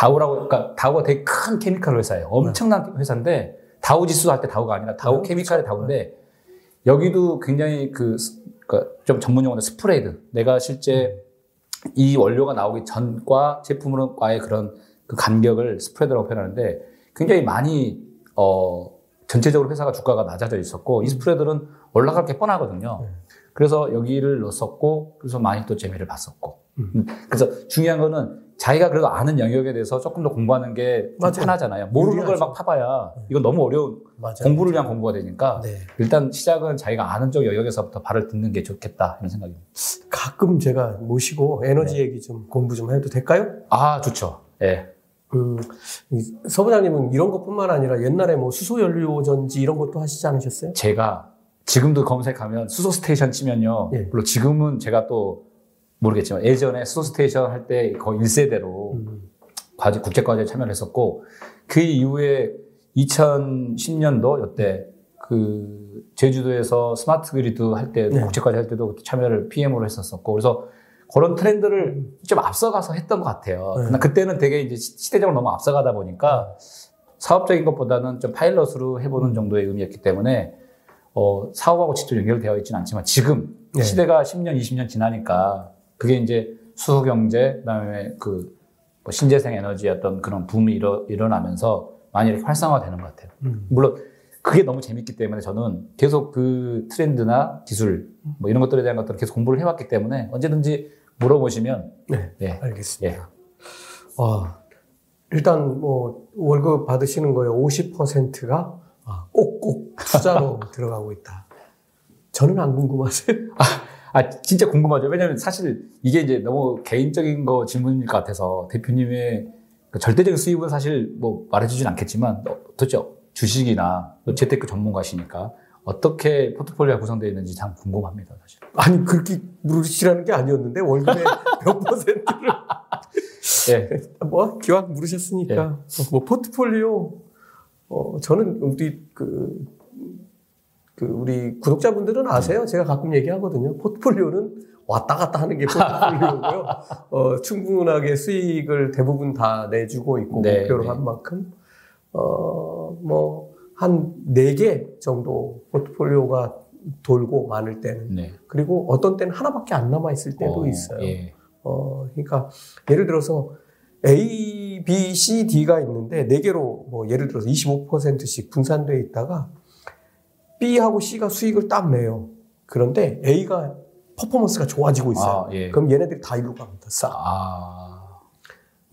다우라고, 그러니까 다우가 되게 큰 chemical 회사예요. 엄청난 회사인데, 다우 지수 할 때 다우가 아니라 다우
네,
케미칼의
그렇죠.
다우인데, 여기도 굉장히 그, 스- 그좀 전문 용어로 스프레드. 내가 실제 이 원료가 나오기 전과 제품으로과의 그런 그 간격을 스프레드라고 표현하는데, 굉장히 많이, 어, 전체적으로 회사가 주가가 낮아져 있었고, 이 스프레드는 올라갈 게 뻔하거든요.
네.
그래서 여기를 넣었었고, 그래서 많이 또 재미를 봤었고.
음.
음, 그래서 중요한 거는 자기가 그래도 아는 영역에 대해서 조금 더 공부하는 게. 편하잖아요. 모르는 걸. 막 파봐야 이건 너무 어려운
맞아요.
공부를 위한 공부가 되니까
네.
일단 시작은 자기가 아는 쪽 영역에서부터 발을 딛는 게 좋겠다 이런 생각입니다.
가끔 제가 모시고 에너지
네.
얘기 좀 공부 좀 해도 될까요?
아 좋죠. 예.
음, 이 서부장님은 이런 것뿐만 아니라 옛날에 뭐 수소 연료 전지 이런 것도 하시지 않으셨어요?
제가 지금도 검색하면 수소 station 치면요.
예.
물론 지금은 제가 또 모르겠지만 예전에 수소 station 할 때 거의 1세대로
음,
과제, 국제과제에 참여를 했었고, 그 이후에 2010년도 요때 그 제주도에서 스마트 그리드 할 때,
네.
국제과제 할 때도 참여를 PM으로 했었었고, 그래서 그런 트렌드를 좀 앞서가서 했던 것 같아요.
네.
그때는 되게 이제 시- 시대적으로 너무 앞서가다 보니까 사업적인 것보다는 좀 파일럿으로 해보는 정도의 의미였기 때문에 어, 사업하고 직접 연결되어 있지는 않지만 지금
네.
시대가 10년, 20년 지나니까 그게 이제 수소 경제, 그다음에 그 뭐 신재생 에너지의 어떤 그런 붐이 일어, 일어나면서 많이 이렇게 활성화되는 것 같아요.
음.
물론 그게 너무 재밌기 때문에 저는 계속 그 트렌드나 기술 뭐 이런 것들에 대한 것들을 계속 공부를 해왔기 때문에 언제든지 물어보시면
네,
예,
알겠습니다. 와, 일단 뭐 월급 받으시는 거에 50%가 아, 꼭꼭 투자로 들어가고 있다. 저는 안 궁금하세요?
아, 진짜 궁금하죠. 왜냐면 사실 이게 이제 너무 개인적인 거 질문일 것 같아서 대표님의 그 절대적인 수입은 사실 뭐 말해주진 않겠지만 어, 도대체 주식이나 또 재테크 전문가시니까 어떻게 포트폴리오가 구성되어 있는지 참 궁금합니다, 사실.
아니 그렇게 물으시라는 게 아니었는데 월급의 몇 퍼센트를
예.
뭐 기왕 물으셨으니까 뭐 포트폴리오 어 저는 우리 그, 그 우리 구독자분들은 아세요? 제가 가끔 얘기하거든요. 포트폴리오는 왔다 갔다 하는 게 포트폴리오고요. 어, 충분하게 수익을 대부분 다 내주고 있고
네,
목표로
네.
한 만큼 어 뭐 한 네 개 정도 포트폴리오가 돌고 많을 때는
네.
그리고 어떤 때는 하나밖에 안 남아 있을 때도
어,
있어요.
예.
어, 그러니까 예를 들어서 A, B, C, D가 있는데 네 개로 뭐 예를 들어서 25%씩 분산돼 있다가 B하고 C가 수익을 딱 내요. 그런데 A가 퍼포먼스가 좋아지고 있어요.
아, 예.
그럼 얘네들이 다 이리로 갑니다. 싹.
아,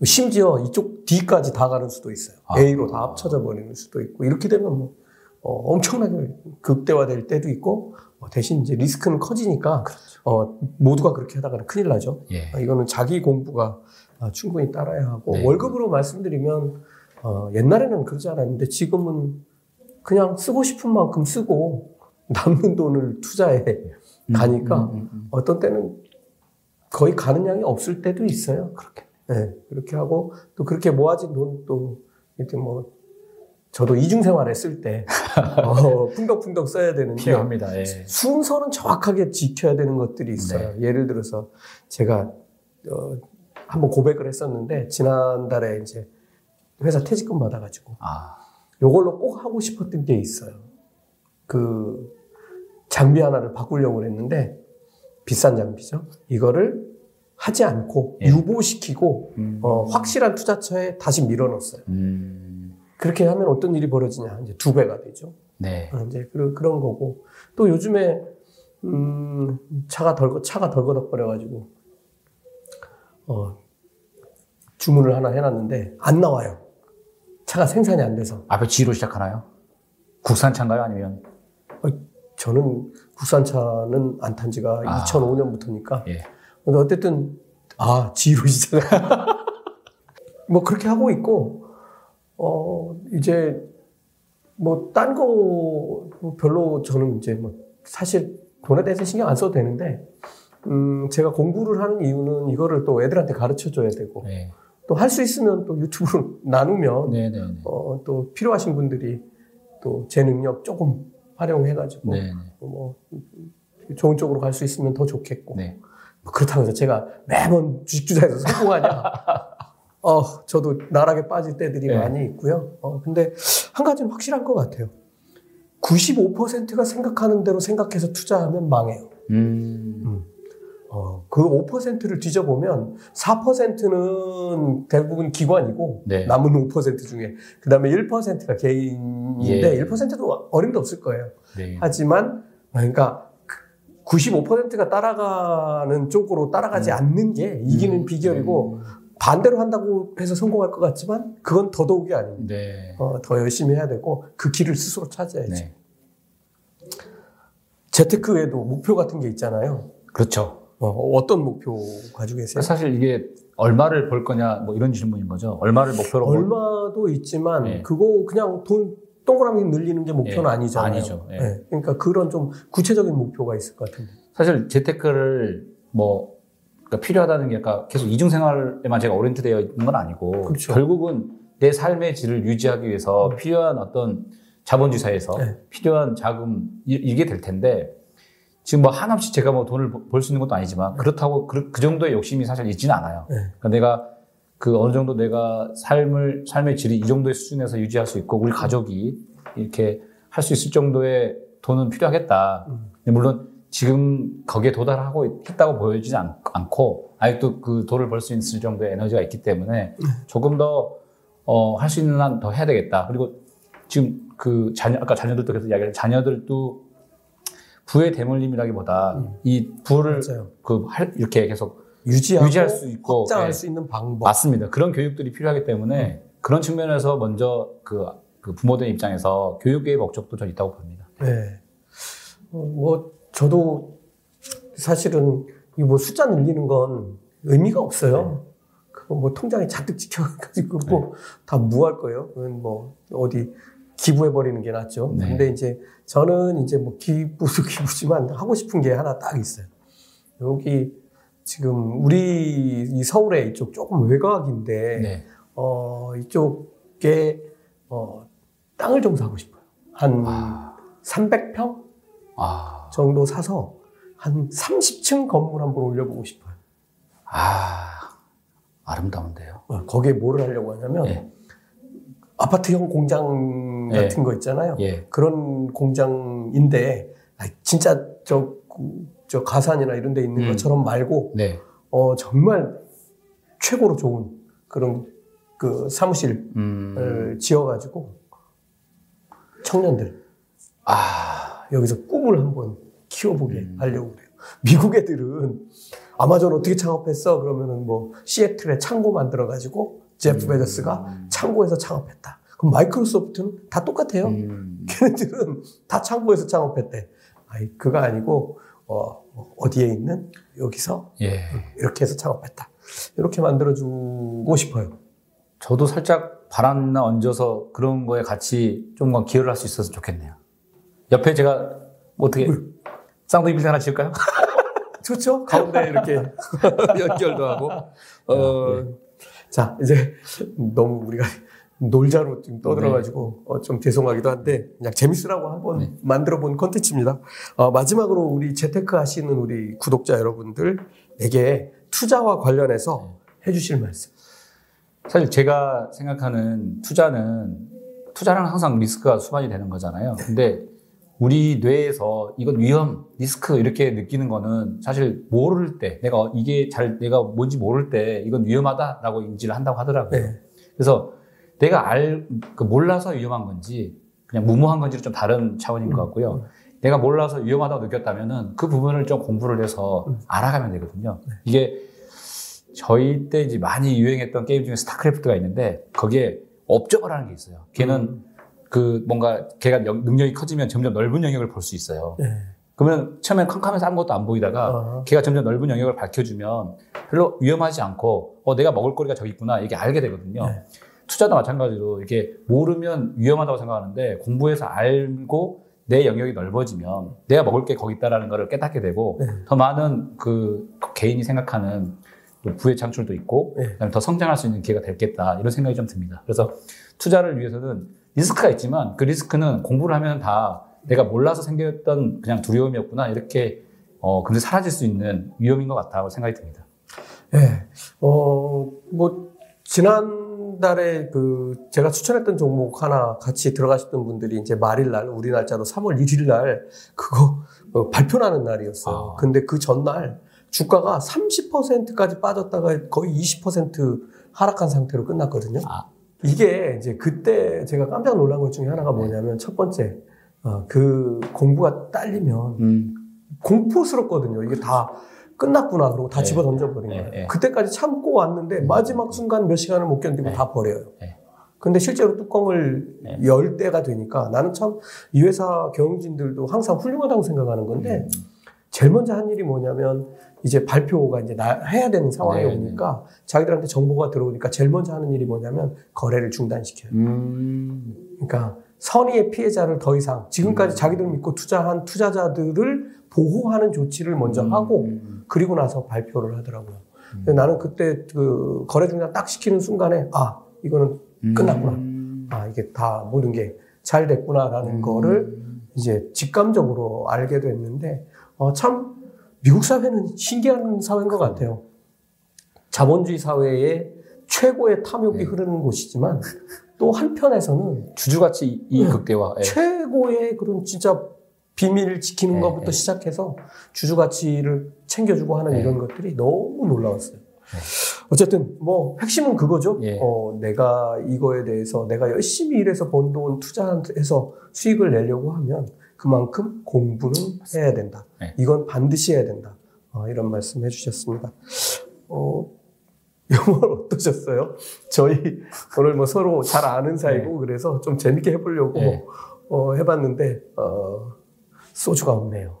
심지어 이쪽 D까지 다 가는 수도 있어요.
아.
A로 다 합쳐져 버리는 수도 있고 이렇게 되면 뭐 어, 엄청나게 극대화될 때도 있고 어, 대신 이제 리스크는 커지니까 어, 모두가 그렇게 하다가는 큰일 나죠.
예.
아, 이거는 자기 공부가 아, 충분히 따라야 하고
네.
월급으로 말씀드리면 어, 옛날에는 그러지 않았는데 지금은 그냥 쓰고 싶은 만큼 쓰고 남는 돈을 투자해 가니까
음, 음, 음.
어떤 때는 거의 가는 양이 없을 때도 있어요. 그렇게. 네, 그렇게 하고 또 그렇게 모아진 돈 또 이렇게 뭐 저도 이중 생활 했을 때 어, 풍덕풍덕 써야 되는데
필요합니다. 예.
순서는 정확하게 지켜야 되는 것들이 있어요. 예를 들어서 제가 어, 한번 고백을 했었는데 지난달에 이제 회사 퇴직금 받아가지고
아,
요걸로 꼭 하고 싶었던 게 있어요. 그 장비 하나를 바꾸려고 했는데 비싼 장비죠. 이거를 하지 않고
예.
유보시키고
음.
어, 확실한 투자처에 다시 밀어넣었어요.
음,
그렇게 하면 어떤 일이 벌어지냐? 이제 두 배가 되죠.
네.
어, 이제 그런 그런 거고 또 요즘에 음, 차가 덜 차가 덜거덕거려 가지고 어, 주문을 하나 해놨는데 안 나와요. 차가 생산이 안 돼서
앞에 G로 시작하나요? 국산차인가요? 아니면?
저는 국산차는 안 탄 지가
아.
2005년부터니까
예.
근데 어쨌든 아 G로 시작. 뭐 그렇게 하고 있고 어 이제 뭐 딴 거 별로 저는 이제 뭐 사실 돈에 대해서 신경 안 써도 되는데 음 제가 공부를 하는 이유는 이거를 또 애들한테 가르쳐 줘야 되고
네.
또 할 수 있으면 또 유튜브로 나누면
네, 네, 네.
어 또 필요하신 분들이 또 제 능력 조금 활용해 가지고
네, 네.
뭐 좋은 쪽으로 갈 수 있으면 더 좋겠고
네.
뭐 그렇다고 해서 제가 매번 주식 투자에서 성공하냐? 어, 저도 나락에 빠질 때들이
네.
많이 있고요. 어, 근데 한 가지는 확실한 것 같아요. 95%가 생각하는 대로 생각해서 투자하면 망해요.
음,
어, 그 5%를 뒤져보면 4%는 대부분 기관이고
네.
남은 5% 중에 그 다음에 1%가 개인인데
예.
1%도 어림도 없을 거예요.
네.
하지만 그러니까 95%가 따라가는 쪽으로 따라가지 않는 게 이기는
음,
비결이고 반대로 한다고 해서 성공할 것 같지만 그건 더더욱이 아닙니다.
네.
어, 더 열심히 해야 되고 그 길을 스스로 찾아야지.
네.
재테크 외에도 목표 같은 게 있잖아요.
그렇죠.
어, 떤 목표 가지고 계세요?
사실 이게 얼마를 벌 거냐 뭐 이런 질문인 거죠. 얼마를 목표로 벌-
얼마도 있지만
네.
그거 그냥 돈 동그라미 늘리는 게 목표는
예,
아니잖아요.
아니죠. 예.
예, 그러니까 그런 좀 구체적인 목표가 있을 것 같은데.
사실 재테크를 뭐 그러니까 필요하다는 게 약간 계속 이중 생활에만 제가 오리엔트되어 있는 건 아니고
그렇죠.
결국은 내 삶의 질을 유지하기 위해서 필요한 어떤 자본주의
네.
필요한 자금 이- 이게 될 텐데 지금 뭐 한없이 제가 뭐 돈을 벌 수 있는 것도 아니지만 그렇다고 그, 그 정도의 욕심이 사실 있지는 않아요.
네.
그러니까 내가 그 어느 정도 내가 삶을 삶의 질이 이 정도의 수준에서 유지할 수 있고 우리 가족이 이렇게 할 수 있을 정도의 돈은 필요하겠다.
음.
물론 지금 거기에 도달하고 있다고 보여지지 않, 고 아직도 그 돈을 벌 수 있을 정도의 에너지가 있기 때문에 조금 더 어, 할 수 있는 한 더 해야 되겠다. 그리고 지금 그 자녀 아까 자녀들 도 계속 이야기했 자녀들도 부의 대물림이라기보다
음.
이 부를
맞아요.
그 할, 이렇게 계속
유지하고
유지할 수 있고,
확장할
예.
수 있는 방법.
맞습니다. 그런 교육들이 필요하기 때문에
음.
그런 측면에서 먼저 그, 그 부모들 입장에서 교육의 목적도 전 있다고 봅니다.
네. 어, 뭐 저도 사실은 이 뭐 숫자 늘리는 건 의미가 없어요. 그거 뭐 통장에 잔뜩 찍혀가지고 뭐다 무할 거예요. 그건 뭐 어디 기부해 버리는 게 낫죠.
네.
근데 이제 저는 이제 뭐 기부도 기부지만 하고 싶은 게 하나 딱 있어요. 여기 지금 우리 이 서울에 이쪽 조금 외곽인데
네.
어 이쪽에 어 땅을 좀 사고 싶어요. 한
아,
300평
아,
정도 사서 한 30층 건물 한번 올려보고 싶어요.
아, 아름다운데요.
어, 거기에 뭐를 하려고 하냐면
예.
아파트형 공장
예.
같은 거 있잖아요.
예.
그런 공장인데 아, 진짜 저, 저 가산이나 이런 데 있는
음.
것처럼 말고
네.
어, 정말 최고로 좋은 그런 그 사무실을
음,
지어가지고 청년들
아,
여기서 꿈을 한번 키워보게
음.
하려고 그래요. 미국 애들은 아마존 어떻게 창업했어? 그러면은 뭐 시애틀에 창고 만들어가지고 제프
음.
베저스가 창고에서 창업했다. 그럼 마이크로소프트는 다 똑같아요.
음,
걔네들은 다 창고에서 창업했대. 아이 그거 아니고 어, 어디에 있는 여기서
예.
이렇게 해서 창업했다. 이렇게 만들어주고 싶어요.
저도 살짝 바람나 얹어서 그런 거에 같이 좀만 기여를 할 수 있어서 좋겠네요. 옆에 제가 뭐 어떻게 쌍둥이 빌딩 하나 지을까요?
좋죠? 가운데 이렇게 연결도 하고. 어, 자, 이제 너무 우리가 놀자로 지금 떠들어가지고 어, 좀 죄송하기도 한데 그냥 재밌으라고 한번
네.
만들어 본 컨텐츠입니다. 어, 마지막으로 우리 재테크 하시는 우리 구독자 여러분들에게 투자와 관련해서 해주실 말씀.
사실 제가 생각하는 투자는 투자는 항상 리스크가 수반이 되는 거잖아요. 근데 우리 뇌에서 이건 위험, 리스크 이렇게 느끼는 거는 사실 모를 때 내가 이게 잘 내가 뭔지 모를 때 이건 위험하다라고 인지를 한다고 하더라고요.
네.
그래서 내가 알, 그 몰라서 위험한 건지 그냥 무모한 건지는 좀 다른 차원인 것 같고요. 내가 몰라서 위험하다고 느꼈다면은 그 부분을 좀 공부를 해서
음.
알아가면 되거든요. 이게 저희 때 이제 많이 유행했던 게임 중에 스타크래프트가 있는데 거기에 업적을 하는 게 있어요. 걔는
음.
그 뭔가 걔가 영- 능력이 커지면 점점 넓은 영역을 볼 수 있어요.
네.
그러면 처음엔 캄캄해서 아무것도 안 보이다가
어,
걔가 점점 넓은 영역을 밝혀주면 별로 위험하지 않고 어 내가 먹을 거리가 저기 있구나 이게 알게 되거든요.
네.
투자도 마찬가지로 이게 모르면 위험하다고 생각하는데 공부해서 알고 내 영역이 넓어지면 내가 먹을 게 거기 있다라는 걸 깨닫게 되고
네.
더 많은 그 개인이 생각하는 또 부의 창출도 있고
네.
더 성장할 수 있는 기회가 되겠다 이런 생각이 좀 듭니다. 그래서 투자를 위해서는 리스크가 있지만 그 리스크는 공부를 하면 다 내가 몰라서 생겼던 그냥 두려움이었구나 이렇게 어 근데 사라질 수 있는 위험인 것 같다고 생각이 듭니다.
네. 어, 뭐, 지난달에 그, 제가 추천했던 종목 하나 같이 들어가셨던 분들이 이제 말일 날, 우리 날짜로 3월 1일 날, 그거 어, 발표나는 날이었어요.
아.
근데 그 전날 주가가 30%까지 빠졌다가 거의 20% 하락한 상태로 끝났거든요.
아.
이게 이제 그때 제가 깜짝 놀란 것 중에 하나가 뭐냐면 첫 번째, 어, 그 공부가 딸리면
음,
공포스럽거든요. 이게 다 끝났구나. 그러고 다
네.
집어 던져버린
네,
거예요.
네.
그때까지 참고 왔는데 마지막 순간 몇 시간을 못 견디고
네.
다 버려요.
네.
근데 실제로 뚜껑을
네.
열 때가 되니까 나는 참 이 회사 경영진들도 항상 훌륭하다고 생각하는 건데
음.
제일 먼저 한 일이 뭐냐면 이제 발표가 이제 나, 해야 되는 상황이
네,
오니까 자기들한테 정보가 들어오니까 제일 먼저 하는 일이 뭐냐면 거래를 중단시켜요.
음,
그러니까 선의의 피해자를 더 이상 지금까지
음.
자기들 믿고 투자한 투자자들을 보호하는 조치를 먼저 하고
음,
그리고 나서 발표를 하더라고요.
음.
나는 그때 그 거래 중단 딱 시키는 순간에 아 이거는 끝났구나.
음.
아 이게 다 모든 게 잘 됐구나라는
음.
거를 이제 직감적으로 알게 됐는데 어, 참 미국 사회는 신기한 사회인 것 같아요. 자본주의 사회에 최고의 탐욕이
네.
흐르는 곳이지만 또 한편에서는
주주가치 이
네.
극대화. 예.
최고의 그런 진짜 비밀을 지키는
네,
것부터
네.
시작해서 주주 가치를 챙겨주고 하는
네.
이런 것들이 너무 놀라웠어요. 어쨌든 뭐 핵심은 그거죠.
예.
어, 내가 이거에 대해서 내가 열심히 일해서 번 돈 투자해서 수익을 내려고 하면 그만큼 공부는 해야 된다.
네.
이건 반드시 해야 된다. 어, 이런 말씀 해주셨습니다. 어, 영월 어떠셨어요? 저희 오늘 뭐 서로 잘 아는 사이고 그래서 좀 재밌게 해보려고
네.
어, 해봤는데 어, 소주가 없네요.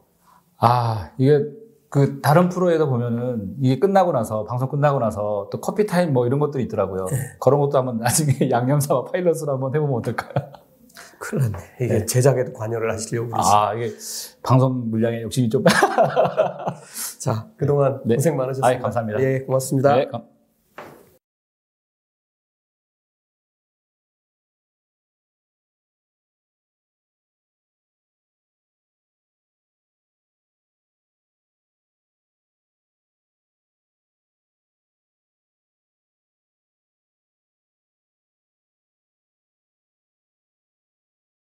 아, 이게 그 다른 프로에도 보면은 이게 끝나고 나서 방송 끝나고 나서 또 커피 타임 뭐 이런 것들이 있더라고요.
네.
그런 것도 한번 나중에 양념사와 파일럿으로 한번 해보면 어떨까요?
큰일 났네. 이게 제작에도 관여를 하시려고 그러시
아, 이게 방송 물량에 욕심이 좀.
자, 그동안
네.
고생 많으셨습니다.
아이, 감사합니다.
예, 고맙습니다.
네, 감-